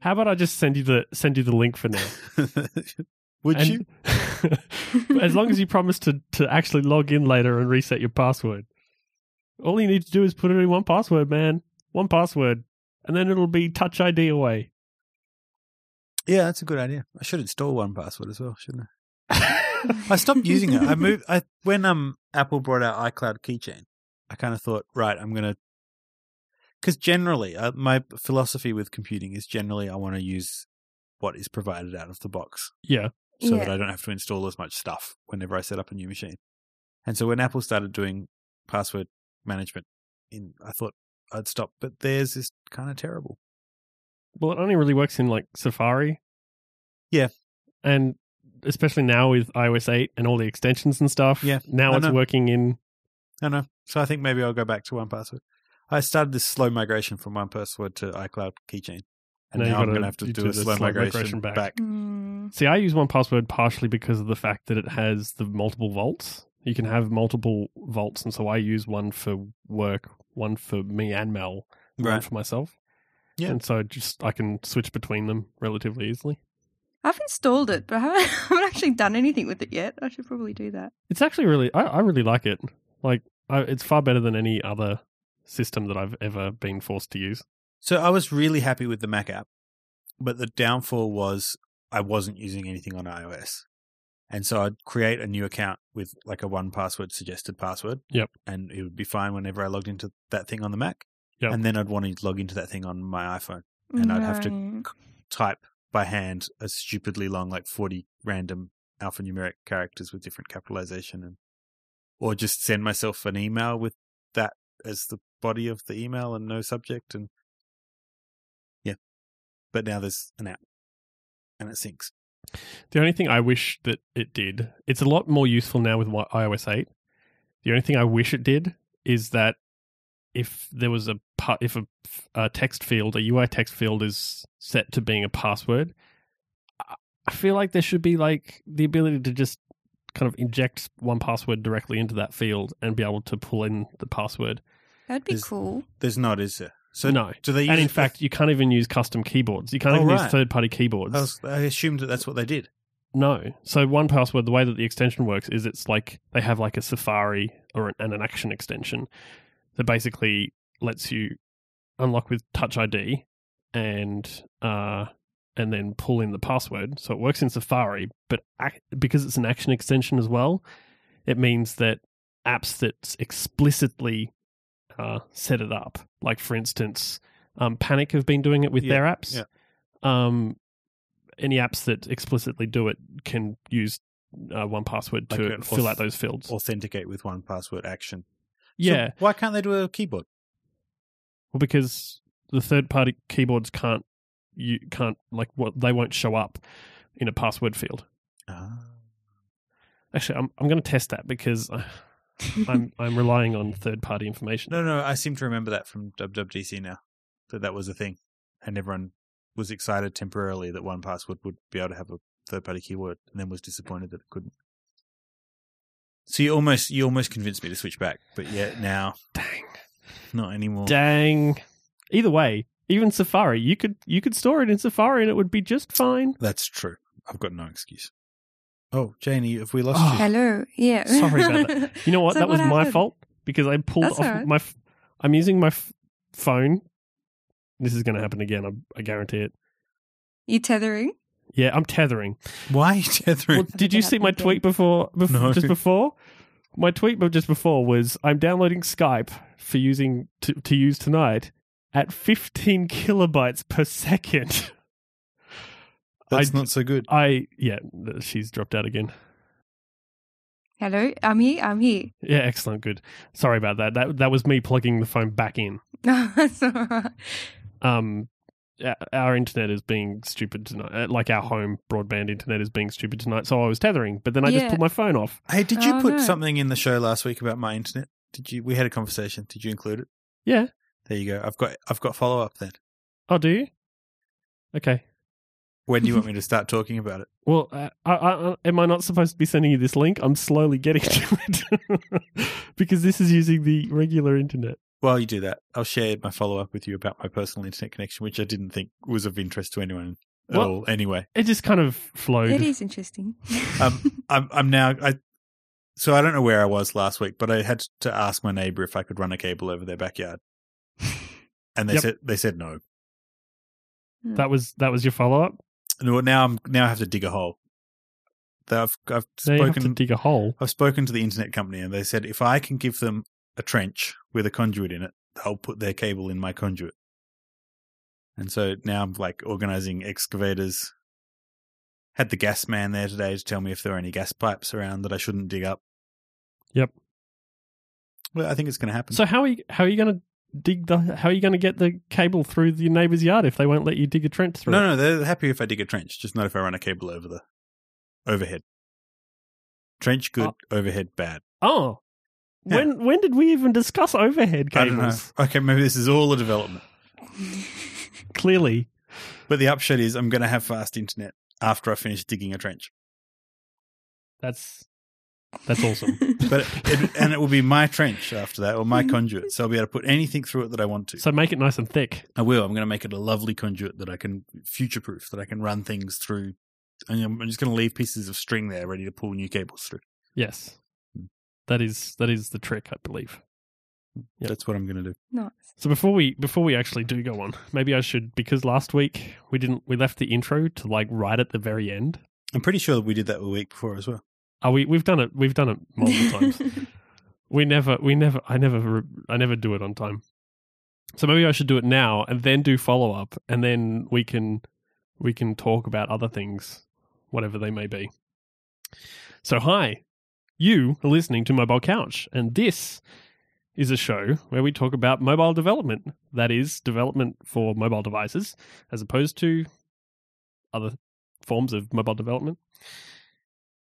How about I just send you the send you the link for now? Would And- you? as long as you promise to to actually log in later and reset your password. All you need to do is put it in 1Password, man. 1Password, and then it'll be Touch ID away. Yeah, that's a good idea. I should install 1Password as well, shouldn't I? I stopped using it. I moved. I when um Apple brought out iCloud Keychain, I kind of thought, right, I'm gonna. Because generally, uh, my philosophy with computing is generally I want to use what is provided out of the box, yeah, so Yeah. that I don't have to install as much stuff whenever I set up a new machine. And so when Apple started doing password management, in I thought I'd stop, but theirs is kind of terrible. Well, it only really works in like Safari. Yeah. And especially now with iOS 8 and all the extensions and stuff. Yeah, Now I it's know. working in. I know. So I think maybe I'll go back to 1Password. I started this slow migration from 1Password to iCloud Keychain. And Now you've now I'm going to have to do do, a slow, slow migration, migration back. back. Mm. See, I use 1Password partially because of the fact that it has the multiple vaults. You can have multiple vaults. And so I use one for work, one for me and Mel, one for myself. Yeah. And so just I can switch between them relatively easily. I've installed it, but I haven't, I haven't actually done anything with it yet. I should probably do that. It's actually really, I, I really like it. Like, I, it's far better than any other system that I've ever been forced to use. So I was really happy with the Mac app, but the downfall was I wasn't using anything on iOS. And so I'd create a new account with like a 1Password suggested password. Yep. And it would be fine whenever I logged into that thing on the Mac. Yep. And then I'd want to log into that thing on my iPhone. And I'd have to type by hand a stupidly long, like 40 random alphanumeric characters with different capitalization and, or just send myself an email with that as the body of the email and no subject. And yeah, but now there's an app and it syncs. The only thing I wish that it did, it's a lot more useful now with wi- iOS 8. The only thing I wish it did is that if there was a if a, a text field, a UI text field is set to being a password, I feel like there should be like the ability to just kind of inject 1Password directly into that field and be able to pull in the password. That'd be Is- cool. There's not, is there? So no. do they use And in it- fact, you can't even use custom keyboards. You can't Oh, even use third party keyboards. I, was, I assumed that that's what they did. No. So 1Password, the way that the extension works is it's like they have like a Safari or an, and an action extension that basically lets you unlock with Touch ID and uh and then pull in the password. So it works in Safari, but ac- because it's an action extension as well, it means that apps that explicitly uh, set it up, like for instance, um, Panic have been doing it with Yeah, their apps. yeah. Um, any apps that explicitly do it can use uh, 1Password Like to fill out those fields. Authenticate with 1Password action. So yeah, why can't they do a keyboard? well, because the third party keyboards can't you can't like what they won't show up in a password field. Ah. Actually, I'm I'm going to test that because uh, I'm I'm relying on third party information. No, no, I seem to remember that from WWDC now, that that was a thing. And everyone was excited temporarily that 1Password would be able to have a third party keyword and then was disappointed that it couldn't. So you almost you almost convinced me to switch back, but yet now Dang. not anymore. Dang. Either way, even Safari, you could you could store it in Safari and it would be just fine. That's true. I've got no excuse. Oh, Janie, have we lost Oh. you? Hello. Yeah. Sorry about that. You know what? So that was what my fault because I pulled That's off all right. my. F- I'm using my f- phone. This is going to happen again. I, I guarantee it. You tethering? Yeah, I'm tethering. Why are you tethering? Well, did you see my happen tweet before? bef- No. Just before. My tweet be- just before was I'm downloading Skype for using to, to use tonight at 15 kilobytes per second. That's I- not so good. I yeah, she's dropped out again. Hello. I'm here. I'm here. Yeah, excellent, good. Sorry about that. That that was me plugging the phone back in. That's all right. Um, our internet is being stupid tonight. uh, Like our home broadband internet is being stupid tonight. So I was tethering, but then I just Yeah. put my phone off. Hey, did you Oh, put no. something in the show last week about my internet? Did you? We had a conversation. Did you include it? Yeah. There you go. I've got I've got follow up then. Oh, do you? Okay. When do you want me to start talking about it? Well, uh, I, I, I- am I not supposed to be sending you this link? I'm slowly getting to it because this is using the regular internet. while you do that, I'll share my follow up with you about my personal internet connection, which I didn't think was of interest to anyone at What? all. Anyway, It just kind of flowed. It is interesting. um, I'm I'm now I. So I don't know where I was last week, but I had to ask my neighbor if I could run a cable over their backyard, and they Yep. said they said no. Hmm. That was that was your follow up. No, now I'm now I have to dig a hole. I've I've Now you to spoken dig a hole. I've spoken to the internet company, and they said if I can give them a trench with a conduit in it, they'll put their cable in my conduit. And so now I'm like organizing excavators. Had the gas man there today to tell me if there are any gas pipes around that I shouldn't dig up. Yep. Well, I think it's going to happen. So how are you how are you going to dig the how are you going to get the cable through your neighbour's yard if they won't let you dig a trench through? no, no, they're happy if I dig a trench, just not if I run a cable over the overhead. Trench good, oh. overhead bad. Oh, Yeah. when when did we even discuss overhead I don't know. cables? Okay, maybe this is all a development. Clearly, But the upshot is I'm going to have fast internet after I finish digging a trench. that's that's awesome. But it, and it will be my trench after that, or my conduit. So I'll be able to put anything through it that I want to. so make it nice and thick. I will. I'm going to make it a lovely conduit that I can future proof, that I can run things through. And I'm I'm just going to leave pieces of string there ready to pull new cables through. Yes, Hmm. that is that is the trick, I believe. Yep. That's what I'm going to do. nice. So before we before we actually do go on, maybe I should because last week we didn't we left the intro to like right at the very end. I'm pretty sure that we did that a week before as well. Oh, we we've done it we've done it multiple times. We never, we never, I never, I never do it on time. So maybe I should do it now and then do follow up, and then we can, we can talk about other things, whatever they may be. So hi, you are listening to Mobile Couch, and this is a show where we talk about mobile development. That is development for mobile devices, as opposed to other forms of mobile development.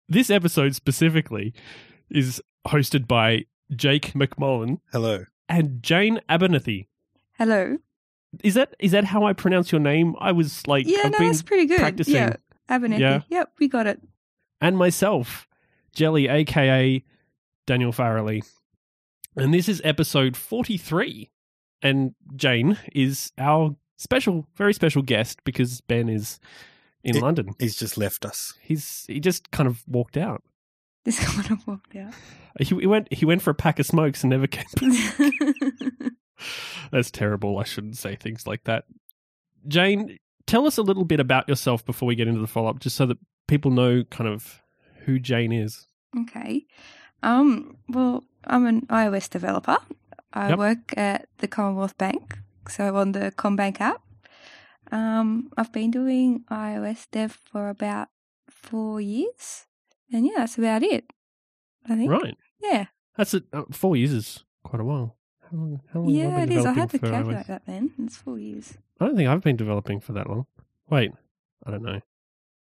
This episode specifically is hosted by Jake MacMullin Hello. and Jane Abernethy. Hello. Is that is that how I pronounce your name? I was like, Yeah, I've no, been that's pretty good. practicing. Yeah, Abernethy. Yeah. Yep, we got it. and myself, Jelly, aka Daniel Farrelly. And this is episode 43. And Jane is our special, very special guest because Ben is in It- London. He's just left us. He's he just kind of walked out. This kind of walked out. He, he went he went for a pack of smokes and never came. back. That's terrible. I shouldn't say things like that. Jane, tell us a little bit about yourself before we get into the follow up, just so that people know kind of who Jane is. okay. Um. Well, I'm an iOS developer. I Yep. work at the Commonwealth Bank, so on the CommBank app. Um, I've been doing iOS dev for about four years, and yeah, that's about it. I think. Right. Yeah. That's it. Uh, four years is quite a while. How long, how long have Yeah, I it been is. I developing had to for iOS? calculate that then. It's four years. I don't think I've been developing for that long. Wait, I don't know.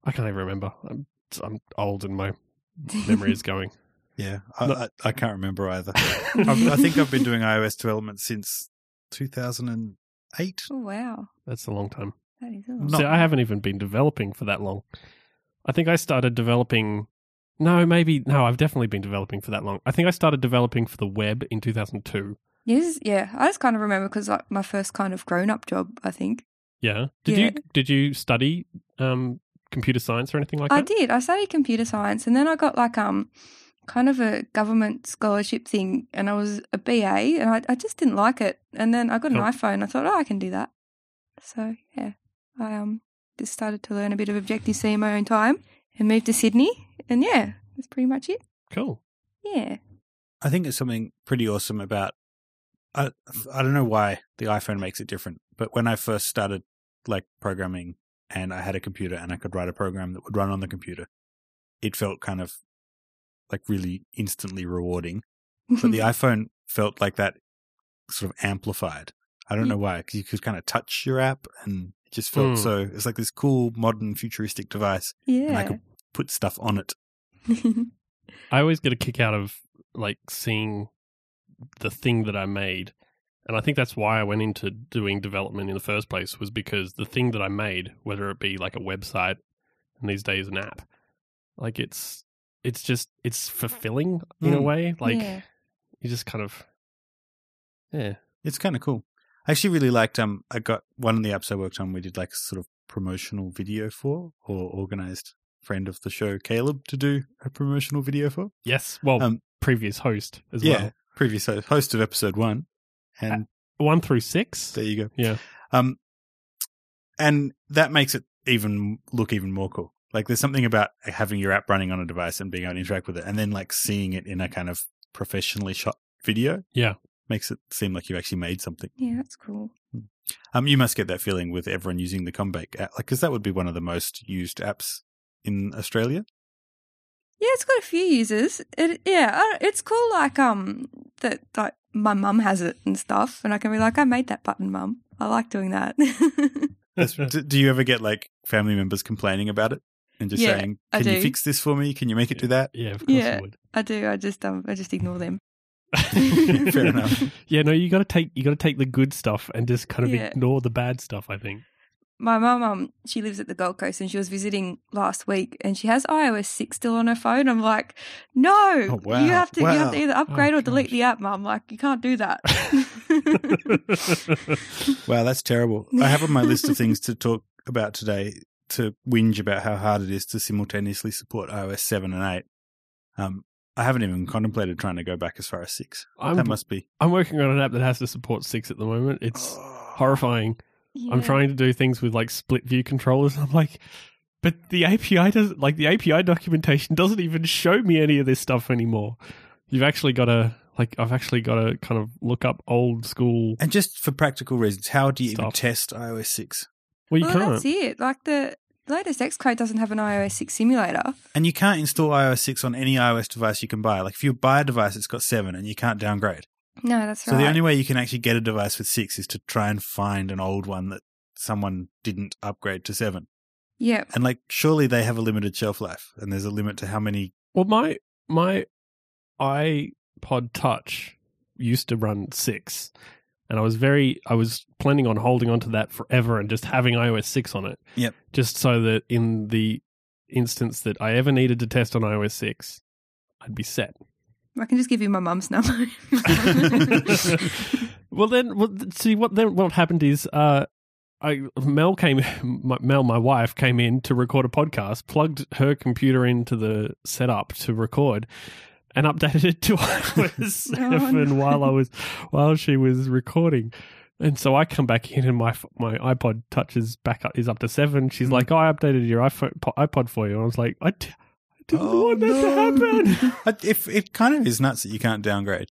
I can't even remember. I'm, I'm old and my memory is going. Yeah, I, No. I, I can't remember either. I've, I think I've been doing iOS development since 2008. Oh wow, That's a long time. that is a lot. Not- See, I haven't even been developing for that long. I think I started developing. No, maybe no. I've definitely been developing for that long. I think I started developing for the web in 2002. Yes, yeah. I just kind of remember because like my first kind of grown-up job, I think. Yeah. Did Yeah. you did you study um, computer science or anything like I that? I did. I studied computer science, and then I got like um, kind of a government scholarship thing, and I was a BA, and I, I just didn't like it. And then I got an Cool. iPhone. I thought, oh, I can do that. So yeah, I um just started to learn a bit of Objective C in my own time, and moved to Sydney, and yeah, that's pretty much it. Cool. Yeah. I think it's something pretty awesome about. I I don't know why the iPhone makes it different, but when I first started like programming and I had a computer and I could write a program that would run on the computer, it felt kind of like really instantly rewarding. But the iPhone felt like that sort of amplified. I don't know why, because you could kind of touch your app and it just felt Mm. so. It's like this cool, modern, futuristic device, and I could put stuff on it. I always get a kick out of like seeing the thing that I made. And I think that's why I went into doing development in the first place was because the thing that I made, whether it be like a website and these days an app, like it's it's just it's fulfilling in a Mm. way. Like yeah. you just kind of yeah. It's kind of cool. I actually really liked. Um, I got one of the apps I worked on. We did like a sort of promotional video for, or organized friend of the show Caleb to do a promotional video for. Yes. Well, Um, previous host as yeah, well. previous ho- host of episode one, and One through six. there you go. Yeah. Um, and that makes it even look even more cool. Like there's something about having your app running on a device and being able to interact with it, and then like seeing it in a kind of professionally shot video. Yeah. Makes it seem like you've actually made something. Yeah, that's cool. Um, you must get that feeling with everyone using the CommBank app, like because that would be one of the most used apps in Australia. Yeah, it's got a few users. It, yeah, it's cool. Like um, that like my mum has it and stuff, and I can be like, I made that button, mum. I like doing that. That's- do, do you ever get like family members complaining about it and just Yeah, saying, "Can you fix this for me? Can you make it do that?" Yeah, of course Yeah. you would. I do. I just um, I just ignore them. Fair enough. Yeah, no, you got to take you got to take the good stuff and just kind of Yeah. ignore the bad stuff. I think. My mum, um, she lives at the Gold Coast, and she was visiting last week, and she has iOS six still on her phone. I'm like, no, Oh, wow. you have to, you have to either upgrade Oh, or delete gosh. the app, mum. Like, you can't do that. Wow, that's terrible. I have on my list of things to talk about today to whinge about how hard it is to simultaneously support iOS 7 and 8. Um, I haven't even contemplated trying to go back as far as 6. I'm that must be I'm working on an app that has to support six at the moment. It's horrifying. I'm trying to do things with like split view controllers. I'm like, but the API doesn't like the API documentation doesn't even show me any of this stuff anymore. You've actually got to like I've actually got to kind of look up old school. And just for practical reasons, how do you even test iOS 6? Well, you well, can't. that's it. Like the latest Xcode doesn't have an iOS six simulator. And you can't install iOS 6 on any iOS device you can buy. Like if you buy a device, it's got 7 and you can't downgrade. No, that's So right. So the only way you can actually get a device with 6 is to try and find an old one that someone didn't upgrade to 7. yeah, And like surely they have a limited shelf life and there's a limit to how many Well, my my iPod Touch used to run six, and I was very I was planning on holding on to that forever and just having iOS six on it. Yep. Just so that in the instance that I ever needed to test on iOS six, I'd be set. I can just give you my mum's number. well, then, well, see what then what happened is, uh, I Mel came, my, Mel, my wife, came in to record a podcast, plugged her computer into the setup to record, and updated it to iOS Oh, seven no. while I was while she was recording. And so I come back in, and my my iPod Touch is back up is up to seven. She's Mm. like, "Oh, I updated your iPhone, iPod for you." And I was like, "I, d- I didn't Oh, want that no. to happen." If it kind of is nuts that you can't downgrade.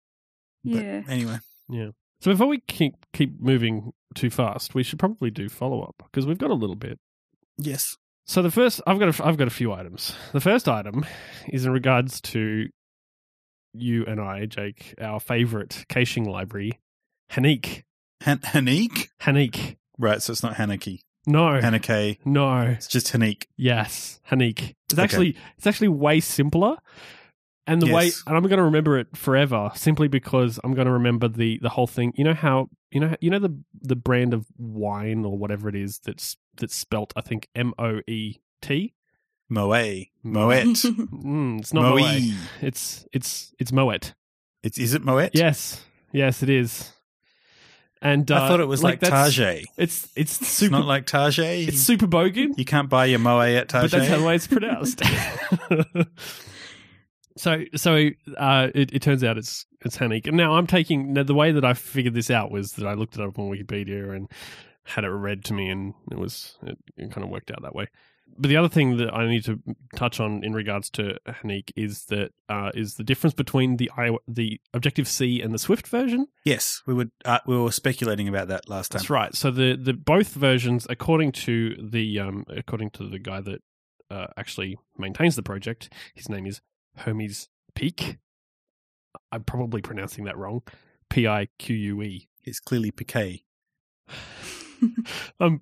But yeah. anyway, Yeah. So before we keep keep moving too fast, we should probably do follow up because we've got a little bit. yes. So the first, I've got a, I've got a few items. The first item is in regards to you and I, Jake, our favorite caching library, Haneke. Han- Haneke? Haneke. Right, so it's not Hanaki. No, Hanake. no. It's just Haneke. Yes, Haneke. It's Okay. actually it's actually way simpler. And the way and I'm going to remember it forever simply because I'm going to remember the the whole thing. You know how you know you know the the brand of wine or whatever it is that's that's spelt I think M O E T. Moe. Moet. Mm, it's not Moe. Moet. It's it's it's Moet. It's, is it Moet? Yes. Yes, it is. And uh, I thought it was like, that's- Target. It's it's It's super not like Target. it's super bogan. you can't buy your Moe at but that's how the way it's pronounced. so, so uh, it, it turns out it's it's Haneke. And now I'm taking now the way that I figured this out was that I looked it up on Wikipedia and had it read to me, and it was it, it kind of worked out that way. But the other thing that I need to touch on in regards to Haneke is that uh, is the difference between the I, the Objective C and the Swift version. yes, we would. Uh, we were speculating about that last time. That's right. So the, the both versions, according to the um, according to the guy that uh, actually maintains the project, his name is Hermes Pique. I'm probably pronouncing that wrong. P I Q U E. It's clearly Piquet. I'm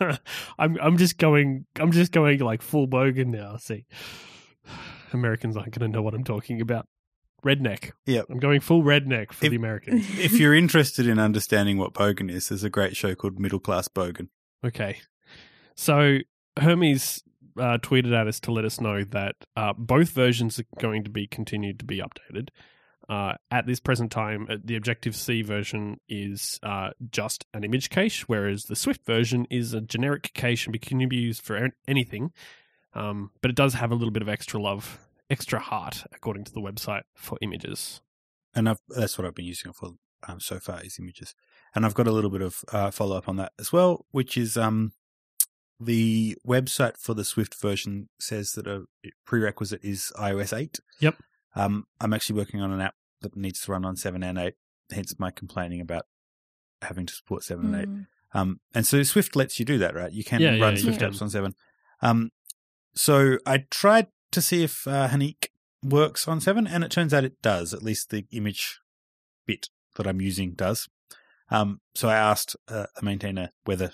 I'm I'm just going I'm just going like full bogan now. See, Americans aren't going to know what I'm talking about. Redneck. Yep. I'm going full redneck for If- the Americans. if you're interested in understanding what Bogan is, there's a great show called Middle Class Bogan. Okay. So Hermes uh, tweeted at us to let us know that uh, both versions are going to be continued to be updated. Uh, at this present time, uh, the Objective C version is uh, just an image cache, whereas the Swift version is a generic cache and can be used for anything. Um, but it does have a little bit of extra love, extra heart, according to the website, for images. and I've, that's what I've been using it for um, so far is images. And I've got a little bit of uh, follow up on that as well, which is um, the website for the Swift version says that a prerequisite is iOS 8. Yep. Um, I'm actually working on an app that needs to run on 7 and 8, hence my complaining about having to support 7 and 8. Mm. Um, and so Swift lets you do that, right? You can Yeah, yeah, run you Swift can. apps on 7. Um, so I tried to see if uh, Haneke works on 7, and it turns out it does. At least the image bit that I'm using does. Um, so I asked uh, a maintainer whether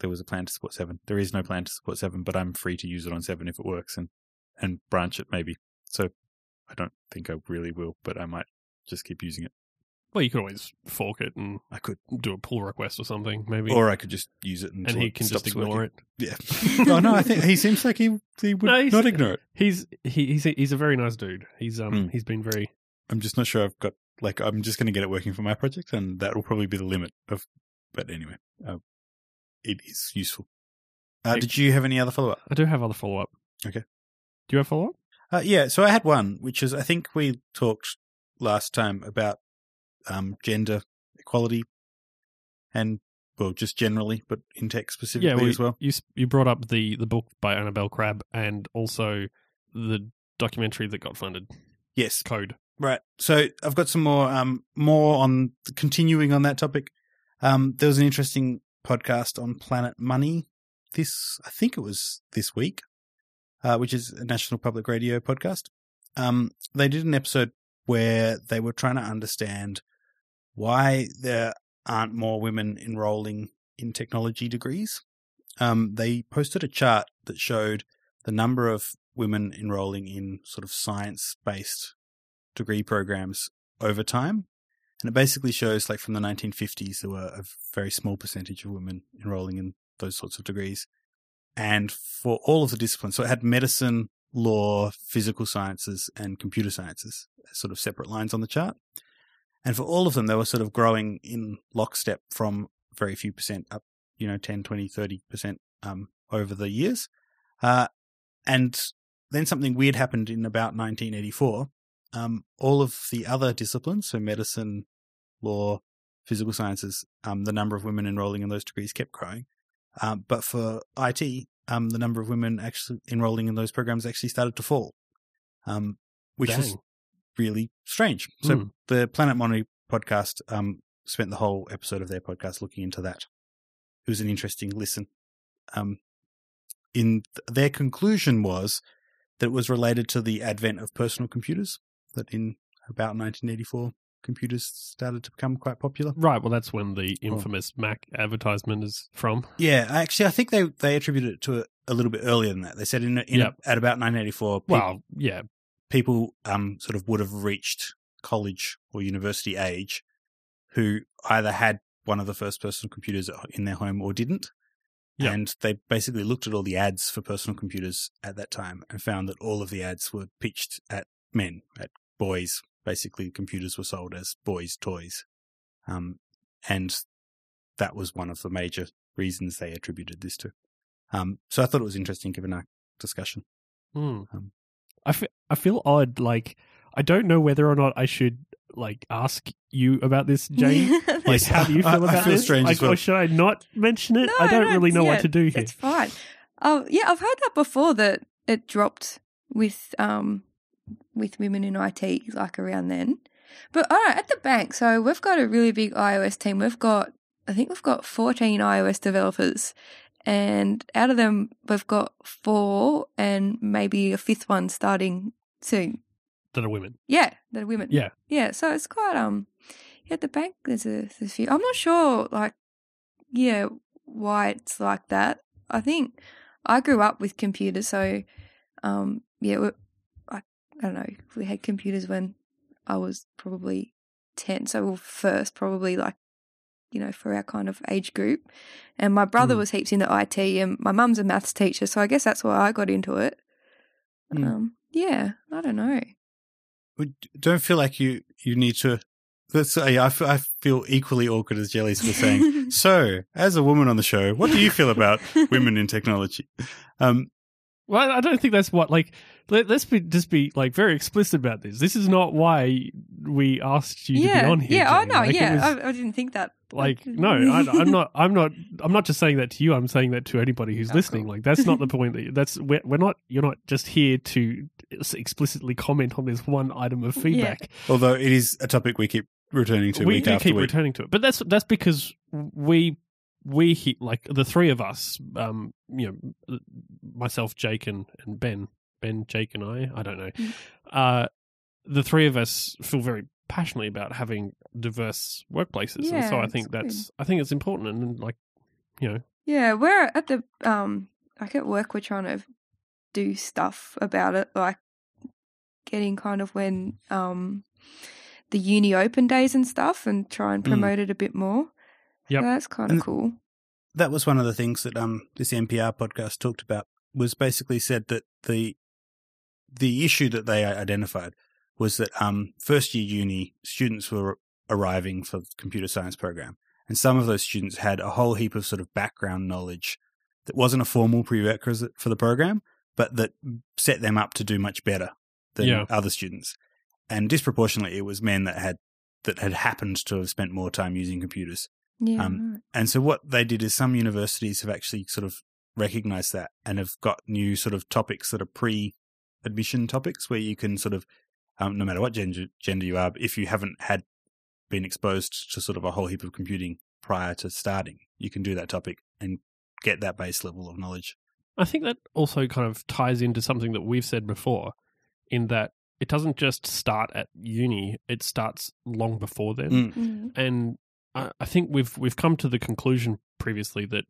there was a plan to support 7. There is no plan to support 7, but I'm free to use it on 7 if it works and, and branch it maybe. So I don't think I really will, but I might just keep using it. Well, you could always fork it and I could. do a pull request or something, maybe. Or I could just use it and he it can just ignore working. it. Yeah. oh no, I think he seems like he he would No, not ignore it. He's he, he's a, he's a very nice dude. He's um Hmm. he's been very I'm just not sure I've got like I'm just going to get it working for my project, and that will probably be the limit of. But anyway, uh, it is useful. Uh, did you have any other follow up? I do have other follow up. Okay. Do you have follow up? Uh, yeah, so I had one, which is I think we talked last time about um, gender equality, and well, just generally, but in tech specifically Yeah, well, as well. You you brought up the the book by Annabel Crabb and also the documentary that got funded. Yes, Code. Right. So I've got some more um more on continuing on that topic. Um there was an interesting podcast on Planet Money this I think it was this week. Uh which is a National Public Radio podcast. Um they did an episode where they were trying to understand why there aren't more women enrolling in technology degrees. Um they posted a chart that showed the number of women enrolling in sort of science based degree programs over time. And it basically shows, like, from the 1950s, there were a very small percentage of women enrolling in those sorts of degrees. And for all of the disciplines, so it had medicine, law, physical sciences, and computer sciences sort of separate lines on the chart. And for all of them, they were sort of growing in lockstep from very few percent up, you know, 10, 20, 30% um, over the years. Uh, and then something weird happened in about 1984 um, all of the other disciplines, so medicine, law, physical sciences, um, the number of women enrolling in those degrees kept growing. Um, but for IT, um, the number of women actually enrolling in those programs actually started to fall, um, which was really strange. So Hmm. the Planet Money podcast um, spent the whole episode of their podcast looking into that. It was an interesting listen. Um, in th- their conclusion was that it was related to the advent of personal computers. That in about 1984, computers started to become quite popular. Right. Well, that's when the infamous Mac advertisement is from. Yeah, actually, I think they they attributed it to it a little bit earlier than that. They said in, in Yep. at about 1984, pe- Well, yeah. people um sort of would have reached college or university age who either had one of the first personal computers in their home or didn't. Yeah. And they basically looked at all the ads for personal computers at that time and found that all of the ads were pitched at men, at boys. Basically, computers were sold as boys' toys. Um, and that was one of the major reasons they attributed this to. Um, so I thought it was interesting given our discussion. Hmm. Um, I I feel odd. Like, I don't know whether or not I should, like, ask you about this, Jane. Like, how do you feel I- I feel this? strange Like, as well. Or should I not mention it? No, I don't no, really know yeah, what to do here. It's fine. Oh, yeah, I've heard that before that it dropped with um with women in IT like around then. But all right, at the bank, so we've got a really big iOS team. We've got I think we've got 14 iOS developers and out of them we've got 4 and maybe a fifth one starting soon. That are women. Yeah, that are women. Yeah. Yeah, so it's quite um yeah, at the bank there's a there's a few. I'm not sure like yeah, why it's like that. I think I grew up with computers, so um yeah, I don't know. We had computers when I was probably 10, so first probably like you know, for our kind of age group. And my brother Mm. was heaps into IT and my mum's a maths teacher, so I guess that's why I got into it. Mm. Um yeah, I don't know. don't feel like you you need to. That's uh, yeah, I feel, I feel equally awkward as Jellies for saying. so, as a woman on the show, what do you feel about women in technology? Um, Well, I don't think that's what like. Let, let's be just be like very explicit about this. This is not why we asked you to be on here. yeah. Oh Jane. no, Like, yeah. was- I, I didn't think that. like no I, i'm not i'm not i'm not just saying that to you i'm saying that to anybody who's Oh, listening cool. like that's not the point that you, that's we're, we're not you're not just here to explicitly comment on this one item of feedback although it is a topic we keep returning to we week do after keep week. returning to it but that's that's because we we he, like the three of us um you know myself jake and, and ben ben jake and i i don't know Mm. uh the three of us feel very passionately about having diverse workplaces and so i think it's good. that's i think it's important and like you know Yeah, we're at the um like at work we're trying to do stuff about it, like getting kind of when um the uni open days and stuff and try and Mm. promote it a bit more. Yep. So that's kind of cool. that was one of the things that um this NPR podcast talked about was basically said that the the issue that they identified was that um first year uni students were arriving for the computer science program and some of those students had a whole heap of sort of background knowledge that wasn't a formal prerequisite for the program but that set them up to do much better than Yeah. other students and disproportionately it was men that had that had happened to have spent more time using computers Yeah. um, right. and so what they did is some universities have actually sort of recognized that and have got new sort of topics that are pre-admission topics where you can sort of, um, no matter what gender, gender you are, if you haven't had been exposed to sort of a whole heap of computing prior to starting, you can do that topic and get that base level of knowledge. I think that also kind of ties into something that we've said before, in that it doesn't just start at uni; it starts long before then. Mm. Mm. And I, I think we've we've come to the conclusion previously that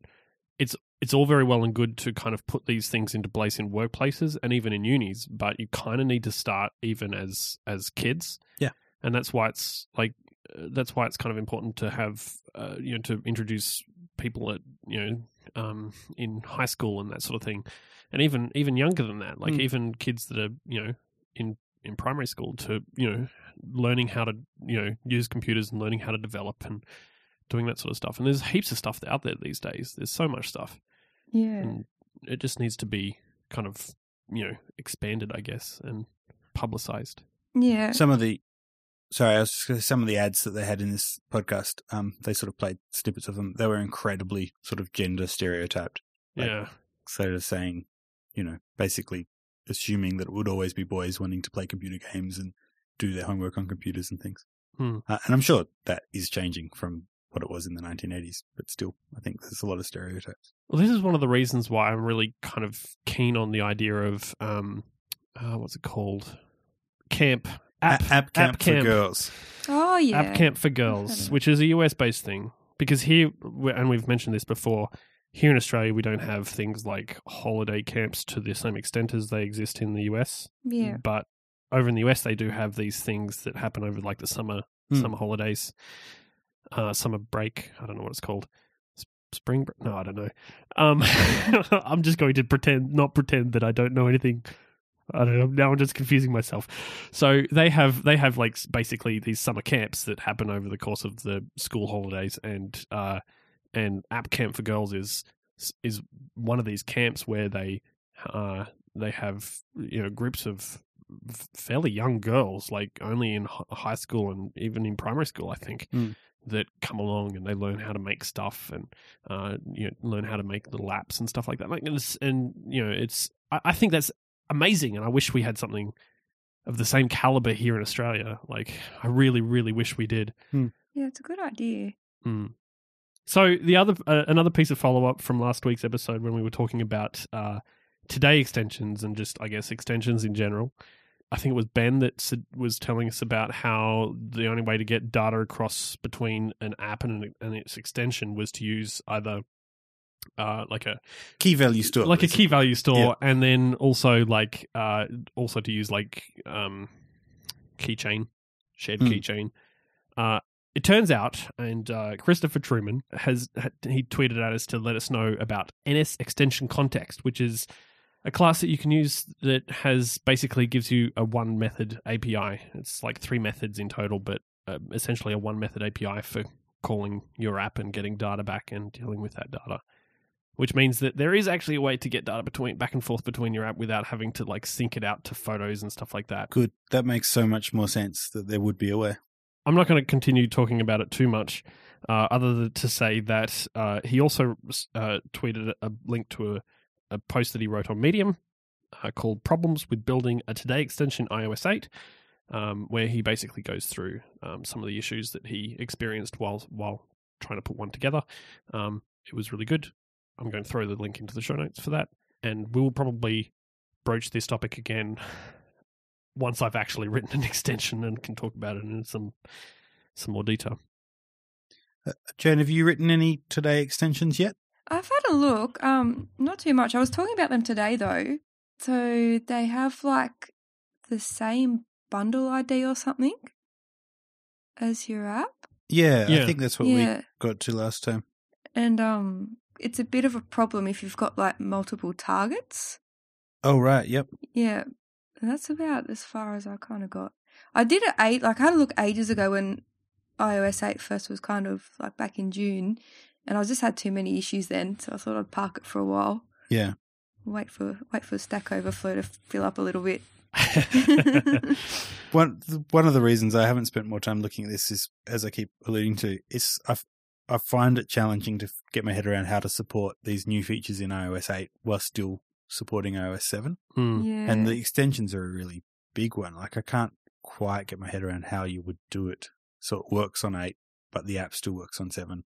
it's it's all very well and good to kind of put these things into place in workplaces and even in unis, but you kind of need to start even as as kids. Yeah. and that's why it's like uh, that's why it's kind of important to have uh, you know to introduce people at you know um, in high school and that sort of thing, and even even younger than that, like Mm. even kids that are you know in in primary school to you know learning how to you know use computers and learning how to develop and doing that sort of stuff. And there's heaps of stuff out there these days. There's so much stuff, Yeah. and it just needs to be kind of you know expanded, I guess, and publicized. Yeah. Some of the, sorry, I was just going to say some of the ads that they had in this podcast, um, they sort of played snippets of them. They were incredibly sort of gender stereotyped. Like, yeah, sort of saying, you know, basically assuming that it would always be boys wanting to play computer games and do their homework on computers and things. Hmm. Uh, and I'm sure that is changing from what it was in the 1980s, but still, I think there's a lot of stereotypes. Well, this is one of the reasons why I'm really kind of keen on the idea of um, uh, what's it called? Camp app A- app camp app for camp. girls. oh yeah. App Camp for Girls, which is a US based thing. Because here, and we've mentioned this before, here in Australia, we don't have things like holiday camps to the same extent as they exist in the US. Yeah. But over in the US, they do have these things that happen over like the summer Hmm. summer holidays, uh, summer break. I don't know what it's called. Spring break? No, I don't know. Um, I'm just going to pretend, not pretend that I don't know anything. I don't know. Now I'm just confusing myself. So they have they have like basically these summer camps that happen over the course of the school holidays, and uh, and App Camp for Girls is is one of these camps where they uh, they have you know groups of fairly young girls, like only in high school and even in primary school, I think, Mm. that come along and they learn how to make stuff and uh, you know learn how to make little apps and stuff like that. Like and, it's, and you know, it's I, I think that's amazing, and I wish we had something of the same caliber here in Australia. Like I really, really wish we did. Yeah, it's a good idea. Mm. So the other uh, another piece of follow up from last week's episode when we were talking about uh, today extensions and just I guess extensions in general. I think it was Ben that was telling us about how the only way to get data across between an app and, an, and its extension was to use either uh, like a Key value store. like a key value store, Yeah. and then also like uh, also to use like um, keychain, shared Hmm. keychain. Uh, it turns out, and uh, Christopher Truman has he tweeted at us to let us know about NSExtensionContext, which is a class that you can use that has basically gives you a one method API. It's like three methods in total, but uh, essentially a one method API for calling your app and getting data back and dealing with that data. Which means that there is actually a way to get data between back and forth between your app without having to like sync it out to photos and stuff like that. Good. That makes so much more sense that there would be a way. I'm not going to continue talking about it too much, uh, other than to say that uh, he also uh, tweeted a link to a, a, post that he wrote on Medium uh, called "Problems with Building a Today Extension iOS 8," um, where he basically goes through um, some of the issues that he experienced while while trying to put one together. Um, it was really good. I'm going to throw the link into the show notes for that, and we'll probably broach this topic again once I've actually written an extension and can talk about it in some some more detail. Uh, Jane, have you written any today extensions yet? I've had a look. Um, not too much. I was talking about them today though. So they have like the same bundle ID or something as your app. Yeah, Yeah. I think that's what Yeah. we got to last time. And um it's a bit of a problem if you've got like multiple targets. Oh right, yep. Yeah. And that's about as far as I kind of got. I did it eight, like I had a look ages ago when iOS 8 first was kind of like back in June. And I just had too many issues then. So I thought I'd park it for a while. Yeah. Wait for wait for Stack Overflow to fill up a little bit. One one of the reasons I haven't spent more time looking at this is, as I keep alluding to, is I I find it challenging to get my head around how to support these new features in iOS 8 while still supporting iOS 7. Hmm. Yeah. And the extensions are a really big one. Like I can't quite get my head around how you would do it so it works on 8, but the app still works on 7.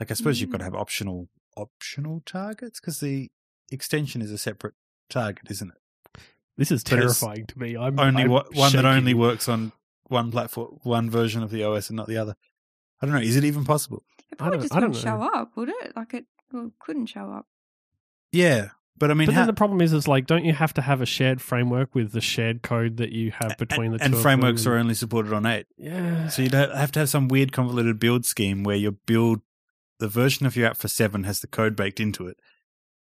Like I suppose you've got to Mm. have optional optional targets because the extension is a separate target, isn't it? This is But terrifying to me. I'm only I'm one that only works on one platform, one version of the OS, and not the other. I don't know. Is it even possible? it I probably don't- just wouldn't show up, would it? Like it well, couldn't show up. Yeah, but I mean, But then the problem is, is like, don't you have to have a shared framework with the shared code that you have between and, the two? and frameworks are only supported on eight, yeah. so you'd ha- have to have some weird convoluted build scheme where your build, the version of your app for seven has the code baked into it,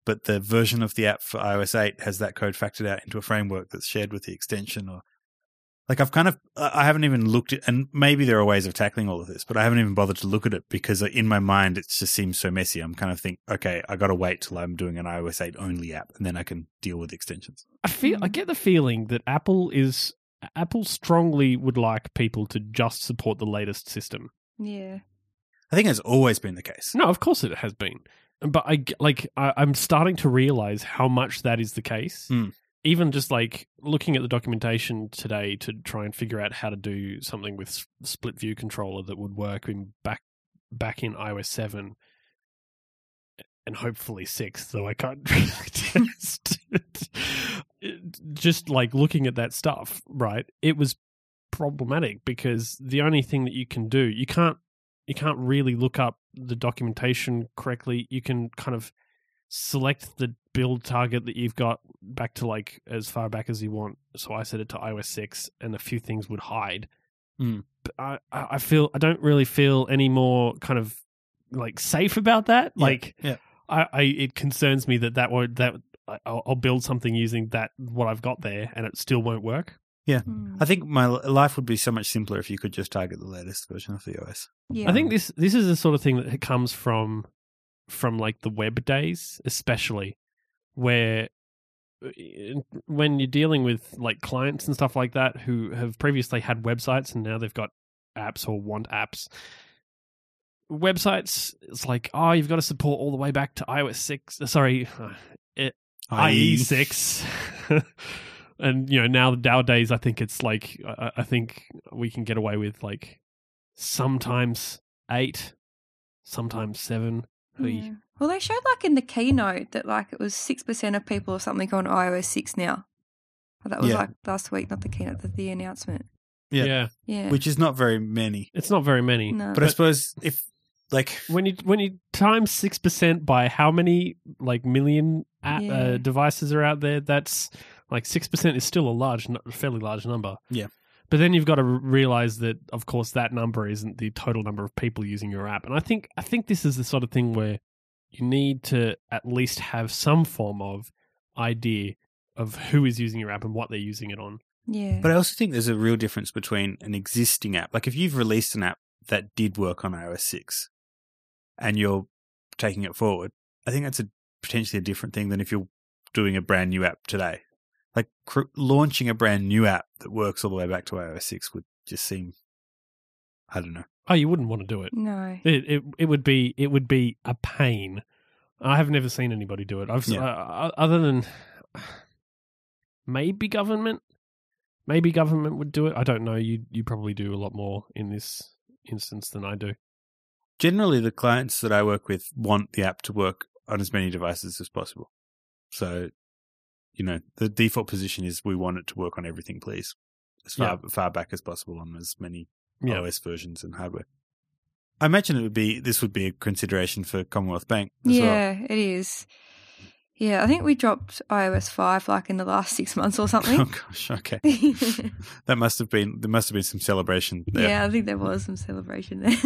but the version of the app for iOS eight has that code factored out into a framework that's shared with the extension or. Like I've kind of, I I haven't even looked at, and maybe there are ways of tackling all of this, but I haven't even bothered to look at it because in my mind it just seems so messy. I'm kind of think, okay, I got to wait till I'm doing an iOS 8 only app, and then I can deal with extensions. I feel I get the feeling that Apple is Apple strongly would like people to just support the latest system. Yeah. I think that's always been the case. No, of course it has been, but I like I, I'm starting to realize how much that is the case. Hmm. Even just like looking at the documentation today to try and figure out how to do something with s- split view controller that would work in back back in iOS seven and hopefully six, though I can't really test Just like looking at that stuff, right? It was problematic because the only thing that you can do, you can't you can't really look up the documentation correctly. You can kind of select the build target that you've got back to like as far back as you want. So I set it to iOS six, and a few things would hide. Hmm. But I, I I feel I don't really feel any more kind of like safe about that. Yeah, Like yeah. I, I it concerns me that that won't that I'll, I'll build something using that what I've got there, and it still won't work. Mm. I think my life would be so much simpler if you could just target the latest version of the OS. yeah. I think this this is the sort of thing that comes from from like the web days, especially where uh, when you're dealing with like clients and stuff like that who have previously had websites and now they've got apps or want apps. Websites, it's like, oh, you've got to support all the way back to iOS six. uh, Sorry, IE six. and you know now the nowadays, I think it's like I, I think we can get away with like sometimes eight, sometimes seven. Yeah. Well, they showed like in the keynote that like it was six percent of people or something on iOS six now. But that was Yeah. like last week, not the keynote, the, the announcement. Yeah. yeah, Yeah. Which is not very many. it's not very many. no. But I suppose if, like, when you when you times six percent by how many like million app, Yeah. uh, devices are out there, that's like six percent is still a large, fairly large number. Yeah. But then you've got to realize that, of course, that number isn't the total number of people using your app. And I think I think this is the sort of thing where you need to at least have some form of idea of who is using your app and what they're using it on. Yeah. But I also think there's a real difference between an existing app. Like if you've released an app that did work on iOS 6 and you're taking it forward, I think that's a potentially a different thing than if you're doing a brand new app today. Like cr- launching a brand new app that works all the way back to iOS 6 would just seem, I don't know. Oh, you wouldn't want to do it. no. It it it would be it would be a pain. I have never seen anybody do it. I've Yeah. uh, other than maybe government, maybe government would do it. I don't know. You you probably do a lot more in this instance than I do. Generally, the clients that I work with want the app to work on as many devices as possible. So, you know, the default position is we want it to work on everything, please, as far far back as possible on as many Yeah. OS versions and hardware. I imagine it would be this would be a consideration for Commonwealth Bank as well. Yeah, it is. Yeah, I think we dropped iOS 5 like in the last six months or oh something. Oh gosh, okay. That must have been there must have been some celebration there. yeah, I think there was some celebration there.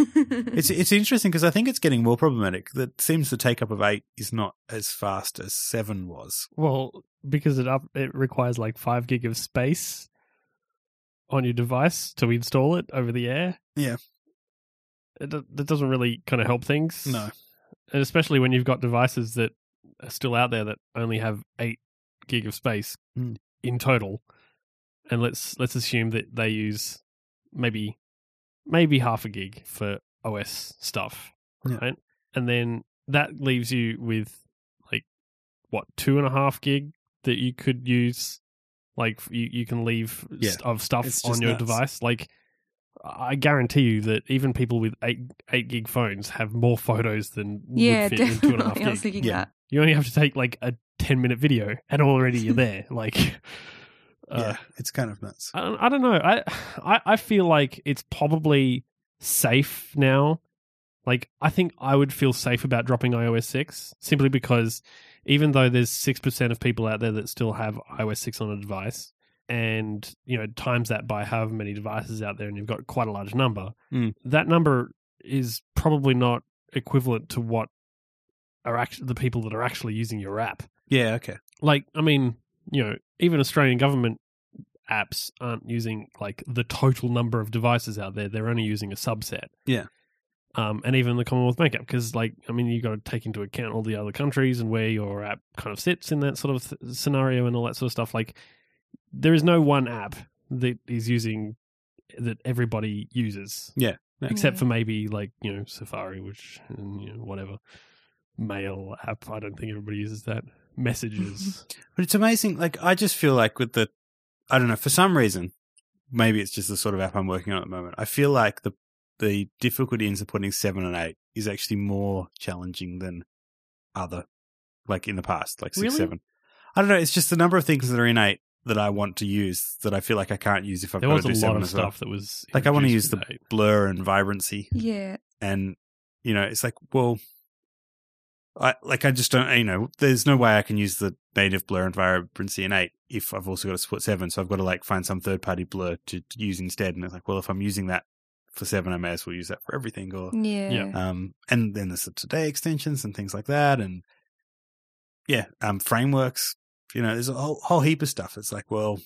It's it's interesting because I think it's getting more problematic. That seems the take up of eight is not as fast as seven was. Well, because it up it requires like five gig of space on your device to install it over the air. Yeah. it, that doesn't really kind of help things. No. and especially when you've got devices that are still out there that only have eight gig of space Mm. in total, and let's let's assume that they use maybe maybe half a gig for OS stuff, Yeah. right? And then that leaves you with like what two and a half gig that you could use, like you you can leave Yeah. st- of stuff It's on your nuts. device, like. I guarantee you that even people with eight eight gig phones have more photos than yeah, would fit in two and a half definitely. I was thinking Yeah. that. You only have to take like a ten minute video, and already you're there. Like, uh, yeah, it's kind of nuts. I, don't- I don't know. I, I I feel like it's probably safe now. Like, I think I would feel safe about dropping iOS six simply because even though there's six percent of people out there that still have iOS six on a device, and you know times that by however many devices out there, and you've got quite a large number, Mm. that number is probably not equivalent to what are actually the people that are actually using your app Yeah, okay. like i mean you know even australian government apps aren't using like the total number of devices out there they're only using a subset Yeah. Um and even the commonwealth bank app because like i mean you've got to take into account all the other countries and where your app kind of sits in that sort of th- scenario and all that sort of stuff like there is no one app that is using that everybody uses Yeah. except for maybe like you know Safari, which and, you know whatever mail app. I don't think everybody uses that. Messages. But it's amazing. Like, I just feel like with the, I don't know, for some reason, maybe it's just the sort of app I'm working on at the moment. I feel like the the difficulty in supporting seven and eight is actually more challenging than other, like in the past, like six, Really? seven. I don't know. It's just the number of things that are in eight that I want to use that I feel like I can't use if I've there got to a do lot seven of as well. stuff that was Like, I wanna use the eight. Blur and vibrancy, Yeah. and you know, it's like, well, I like I just don't, you know, there's no way I can use the native blur and vibrancy in eight if I've also got to support seven. So I've got to like find some third party blur to, to use instead. And it's like, well, if I'm using that for seven, I may as well use that for everything. Or Yeah. Yeah. um, and then there's the today extensions and things like that, and yeah, um, frameworks. You know, there's a whole whole heap of stuff. It's like, well,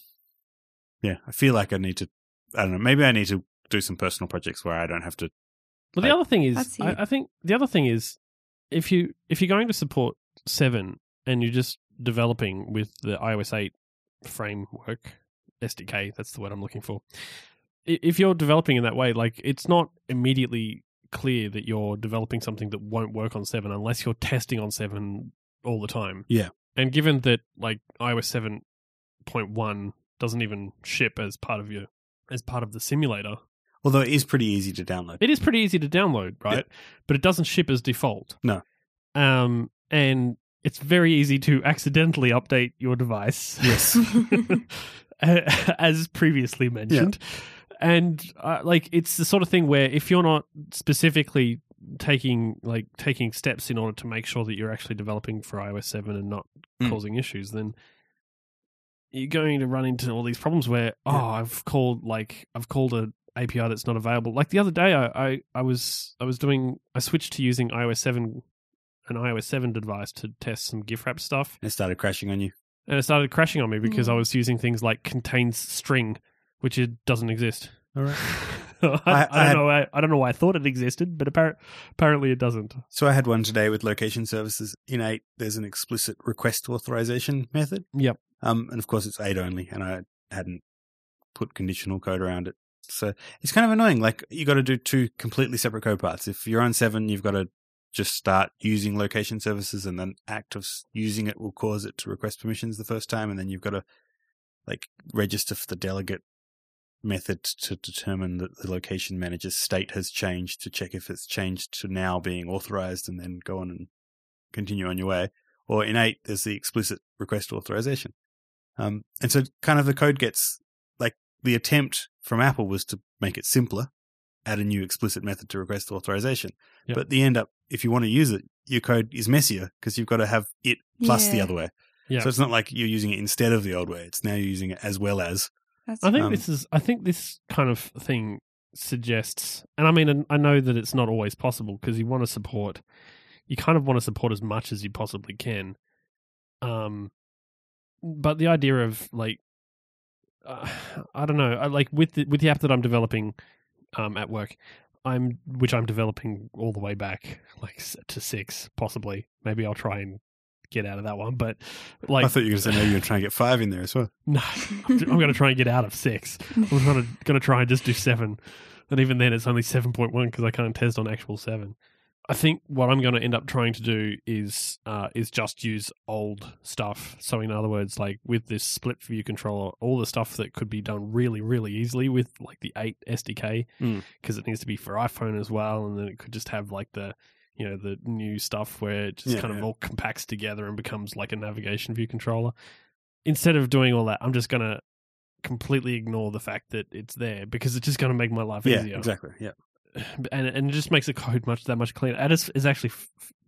yeah, I feel like I need to. I don't know. Maybe I need to do some personal projects where I don't have to. Well, the other thing is, I. I think the other thing is, if you if you're going to support seven and you're just developing with the iOS eight framework SDK, that's the word I'm looking for. If you're developing in that way, like it's not immediately clear that you're developing something that won't work on seven unless you're testing on seven all the time. Yeah. and given that like iOS seven point one doesn't even ship as part of your as part of the simulator, Although it is pretty easy to download. it is pretty easy to download, right? But it doesn't ship as default. No. Um, and it's very easy to accidentally update your device. Yes. as previously mentioned. And uh, like it's the sort of thing where if you're not specifically taking like taking steps in order to make sure that you're actually developing for iOS 7 and not Mm. causing issues, then you're going to run into all these problems where oh, Yeah. I've called like I've called a API that's not available. Like the other day, I, I I was I was doing I switched to using iOS 7 an iOS 7 device to test some GIFwrapped stuff. And it started crashing on you. and it started crashing on me because I Mm. was using things like contains string, which it doesn't exist. All right. I, I- I, I don't know. Why, I don't know why I thought it existed, but appar- apparently it doesn't. So I had one today with location services. In eight, there's an explicit request authorization method. Yep. Um, and of course it's eight only, and I hadn't put conditional code around it. So it's kind of annoying. Like you got to do two completely separate code parts. If you're on seven, you've got to just start using location services, and then act of using it will cause it to request permissions the first time, and then you've got to like register for the delegate method to determine that the location manager's state has changed to check if it's changed to now being authorized and then go on and continue on your way. Or in eight, there's the explicit request authorization. Um, and so kind of the code gets like the attempt from Apple was to make it simpler, add a new explicit method to request authorization. Yep. But the end up, if you want to use it, your code is messier because you've got to have it plus the other way. Yeah. So it's not like you're using it instead of the old way. It's now you're using it as well as. That's I think Um, this is. I think this kind of thing suggests, and I mean, I know that it's not always possible because you want to support. You kind of want to support as much as you possibly can. Um, but the idea of like, uh, I don't know, like with the, with the app that I'm developing, um, at work, I'm which I'm developing all the way back like to six, possibly. Maybe I'll try and get out of that one, but like I thought you were going to say maybe you're trying to get five in there as well. no, I'm, I'm going to try and get out of six. I'm going to going to try and just do seven, and even then, it's only seven point one because I can't test on actual seven. I think what I'm going to end up trying to do is uh, is just use old stuff. So, in other words, like with this split view controller, all the stuff that could be done really, really easily with like the eight SDK, Mm. because it needs to be for iPhone as well, and then it could just have like the you know the new stuff where it just Yeah, kind of yeah. all compacts together and becomes like a navigation view controller instead of doing all that, I'm just gonna completely ignore the fact that it's there because it's just gonna make my life Yeah, easier. exactly. Yeah. And and it just makes the code much that much cleaner. And it's, it's actually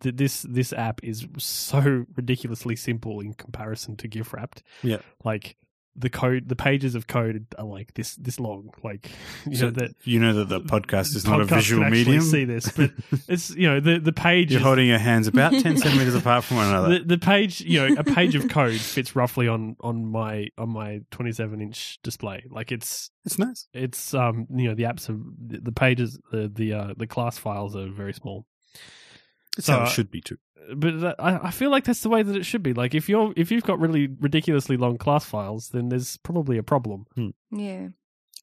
this this app is so ridiculously simple in comparison to GIFwrapped. Yeah. like the code, the pages of code are like this this long. Like you So know that you know that the podcast is not a visual can medium. See this, but it's you know the the page You're is- holding your hands about 10 centimeters apart from one another. the, the page you know a page of code fits roughly on on my on my 27 inch display like it's it's nice. it's um you know the apps are the, pages the the uh the class files are very small It's So, how uh, it should be too. But that, I, I feel like that's the way that it should be like if you're if you've got really ridiculously long class files then there's probably a problem yeah.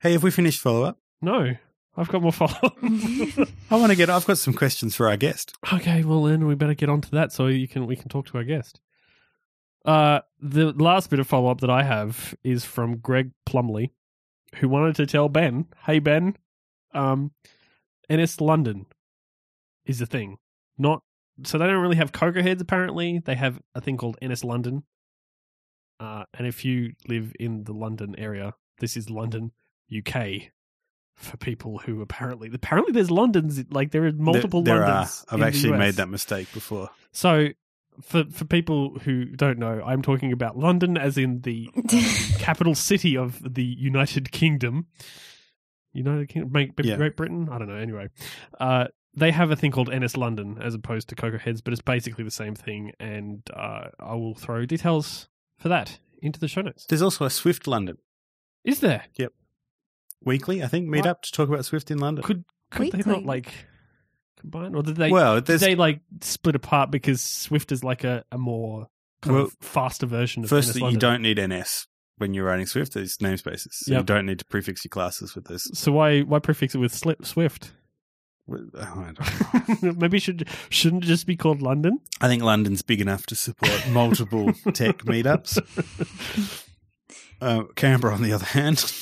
Hey, have we finished follow up? no i've got more follow up. I want to get. I've got some questions for our guest. Okay, well then we better get on to that so you can we can talk to our guest. Uh the last bit of follow up that I have is from Greg Plumley, who wanted to tell Ben, hey Ben, um NS London is a thing. Not so they don't really have CocoaHeads apparently. They have a thing called NS London. Uh and if you live in the London area, this is London, UK. For people who apparently apparently there's Londons like there are multiple there, there Londons. are. I've actually made that mistake before. So, for for people who don't know, I'm talking about London as in the capital city of the United Kingdom. United Kingdom, Great Yeah. Great Britain. I don't know. Anyway, uh, they have a thing called NS London as opposed to Cocoa Heads, but it's basically the same thing. And uh, I will throw details for that into the show notes. There's also a Swift London Is there? Yep. Weekly. I think meet What? up to talk about Swift in London. Could could they not like combine, or did they? well, did they like split apart because Swift is like a, a more kind Well, of faster version of firstly NS you London. don't need NS when you're writing Swift. There's namespaces, so you don't need to prefix your classes with this. So why why prefix it with slip, Swift? Maybe should shouldn't it just be called London. I think London's big enough to support multiple tech meetups. Uh, Canberra, on the other hand,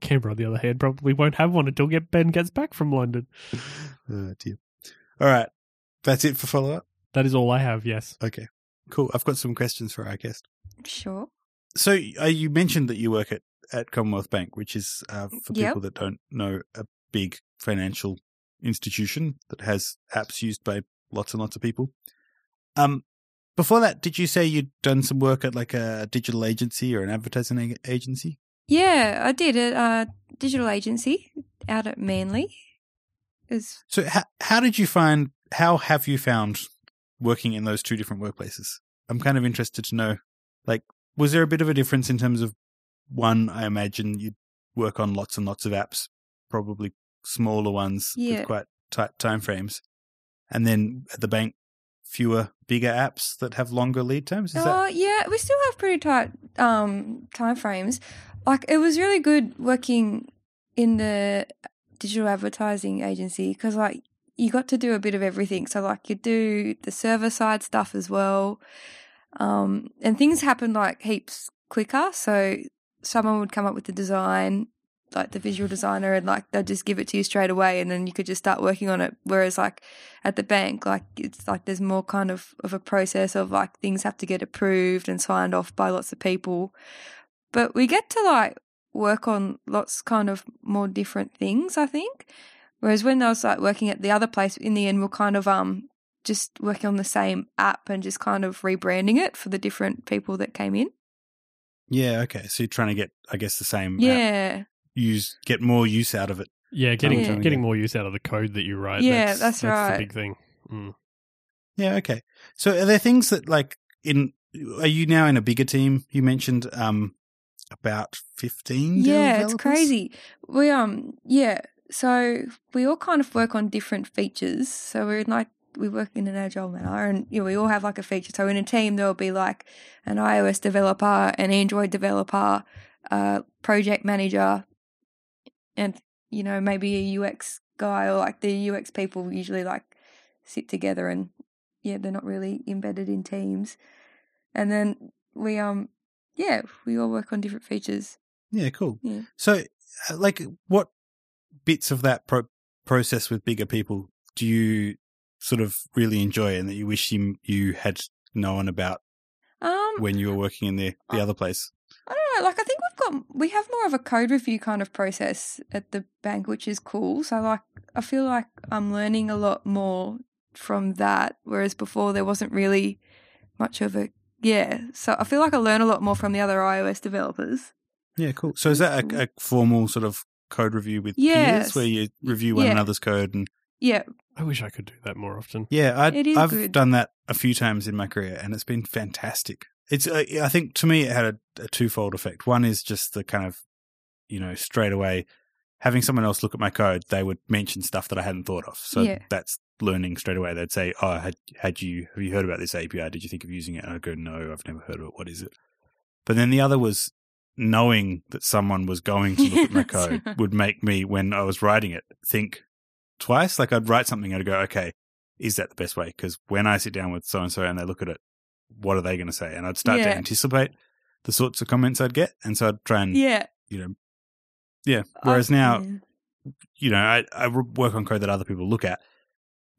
Canberra, on the other hand, probably won't have one until get Ben gets back from London. oh, dear. All right, that's it for follow up. That is all I have. Yes. Okay, cool. I've got some questions for our guest. sure. So uh, you mentioned that you work at, at Commonwealth Bank, which is uh, for Yep. people that don't know a big financial institution that has apps used by lots and lots of people. Um, before that, did you say you'd done some work at like a digital agency or an advertising a- agency? Yeah, I did a uh, digital agency out at Manly. Is So how how did you find? How have you found working in those two different workplaces? I'm kind of interested to know, like, was there a bit of a difference in terms of one? I imagine you'd work on lots and lots of apps, probably smaller ones Yeah. with quite tight time frames, and then at the bank, fewer bigger apps that have longer lead times. Is Oh that yeah, we still have pretty tight um, time frames. Like it was really good working in the digital advertising agency because like you got to do a bit of everything. So like you do the server side stuff as well, um, and things happen like heaps quicker. So someone would come up with the design, like the visual designer, and like they'd just give it to you straight away, and then you could just start working on it. Whereas like at the bank, like it's like there's more kind of of a process of like things have to get approved and signed off by lots of people. But we get to like work on lots kind of more different things, I think. Whereas when I was like working at the other place, in the end, we're kind of um just working on the same app and just kind of rebranding it for the different people that came in. yeah? Okay, so you're trying to get, I guess, the same app, Yeah, use get more use out of it. Yeah, getting Yeah. getting more use out of the code that you write. Yeah, that's, that's right. the big thing. Mm. Yeah, okay. So are there things that like in are you now in a bigger team? You mentioned um about 15 yeah, it's crazy. We um yeah, so we all kind of work on different features. So we're in like we work in an agile manner, and you know, we all have like a feature. So in a team, there'll be like an iOS developer, an Android developer, a project manager, and you know maybe a UX guy or like the UX people usually like sit together and yeah, they're not really embedded in teams. And then we um yeah, we all work on different features. Yeah, cool. Yeah. So uh, like what bits of that pro- process with bigger people do you sort of really enjoy and that you wish you you had known about Um when you were working in the the other place? I don't know. Like, I think got we have more of a code review kind of process at the bank, which is cool. So, like, I feel like I'm learning a lot more from that, whereas before there wasn't really much of a yeah. So I feel like I learn a lot more from the other iOS developers. Yeah, cool. So is that a, a formal sort of code review with Yes. peers where you review one Yeah. another's code and Yeah, I wish I could do that more often. Yeah, I I've good. done that a few times in my career, and it's been fantastic. It's, uh, I think, to me, it had a, a twofold effect. One is just the kind of, you know, straight away having someone else look at my code, they would mention stuff that I hadn't thought of. So Yeah. that's learning straight away. They'd say, "Oh, had had you have you heard about this API? Did you think of using it?" And I'd go, "No, I've never heard of it. What is it?" But then the other was knowing that someone was going to look at my code would make me, when I was writing it, think twice. Like I'd write something and I'd go, okay, is that the best way? Because when I sit down with so and so and they look at it, what are they going to say? And I'd start to anticipate the sorts of comments I'd get. And so I'd try and, yeah. you know, yeah. Whereas I- now, yeah. you know, I, I work on code that other people look at,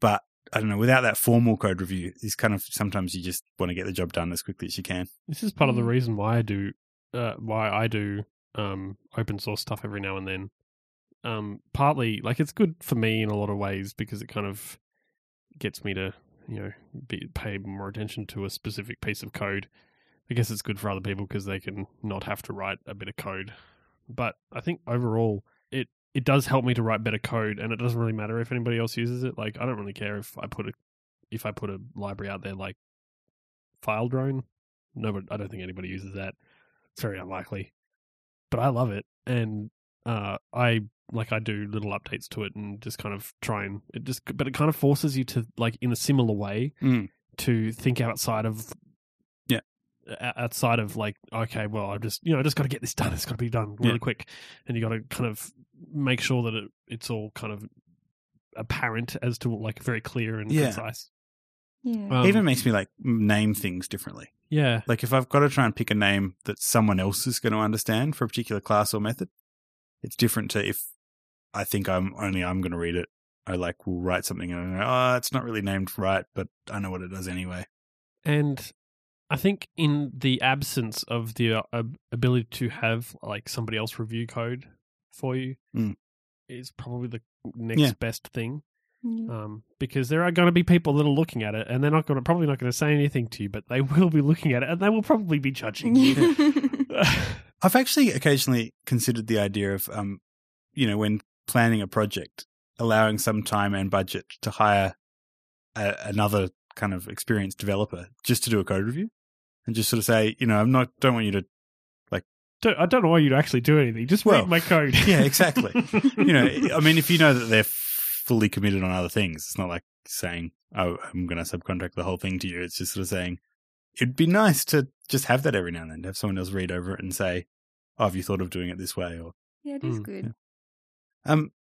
but I don't know, without that formal code review, is kind of sometimes you just want to get the job done as quickly as you can. This is part of the Mm. reason why I do uh, why I do um, open source stuff every now and then. Um, partly, like it's good for me in a lot of ways because it kind of gets me to you know be, pay more attention to a specific piece of code. I guess it's good for other people because they can not have to write a bit of code. But I think overall, it it does help me to write better code, and it doesn't really matter if anybody else uses it. Like I don't really care if I put a if I put a library out there like File Drone. No, but I don't think anybody uses that. It's very unlikely. But I love it, and uh, I like I do little updates to it and just kind of try and it just but it kind of forces you to like in a similar way Mm. to think outside of Yeah. outside of like okay well I just you know I just got to get this done it's got to be done really Yeah. quick and you got to kind of make sure that it, it's all kind of apparent as to like very clear and Yeah. concise Yeah. Um, Even makes me like name things differently. yeah Like if I've got to try and pick a name that someone else is going to understand for a particular class or method, it's different to if I think I'm only I'm going to read it. I like will write something and I go, oh, it's not really named right, but I know what it does anyway. And I think in the absence of the uh, ability to have like somebody else review code for you Mm. is probably the next Yeah. best thing. Yeah. Um, because there are going to be people that are looking at it, and they're not going to probably not going to say anything to you, but they will be looking at it, and they will probably be judging you. I've actually occasionally considered the idea of, um, you know, when planning a project, allowing some time and budget to hire a, another kind of experienced developer just to do a code review and just sort of say, you know, I'm not don't want you to Don't, I don't want you to actually do anything. Just Well, read my code. Yeah, exactly. you know, I mean, if you know that they're fully committed on other things, it's not like saying, "Oh, I'm going to subcontract the whole thing to you." It's just sort of saying, it'd be nice to just have that every now and then, to have someone else read over it and say, "Oh, have you thought of doing it this way?" Or, Yeah, it is Mm, good. Um,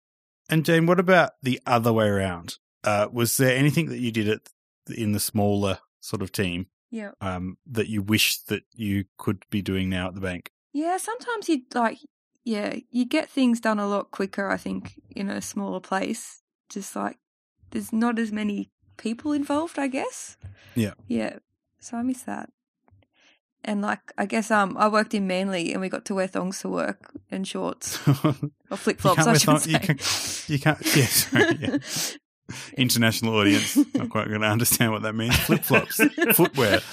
and Jane, what about the other way around? Uh, was there anything that you did it in the smaller sort of team Yeah. um, that you wish that you could be doing now at the bank? Yeah, sometimes you like, yeah, you get things done a lot quicker, I think, in a smaller place. Just like, there's not as many people involved, I guess. Yeah. Yeah. So I miss that. And like, I guess um, I worked in Manly and we got to wear thongs to work and shorts or flip flops. I should thong- say. you can- You can't. Yeah, sorry, yeah. International audience not quite going to understand what that means. Flip flops, footwear.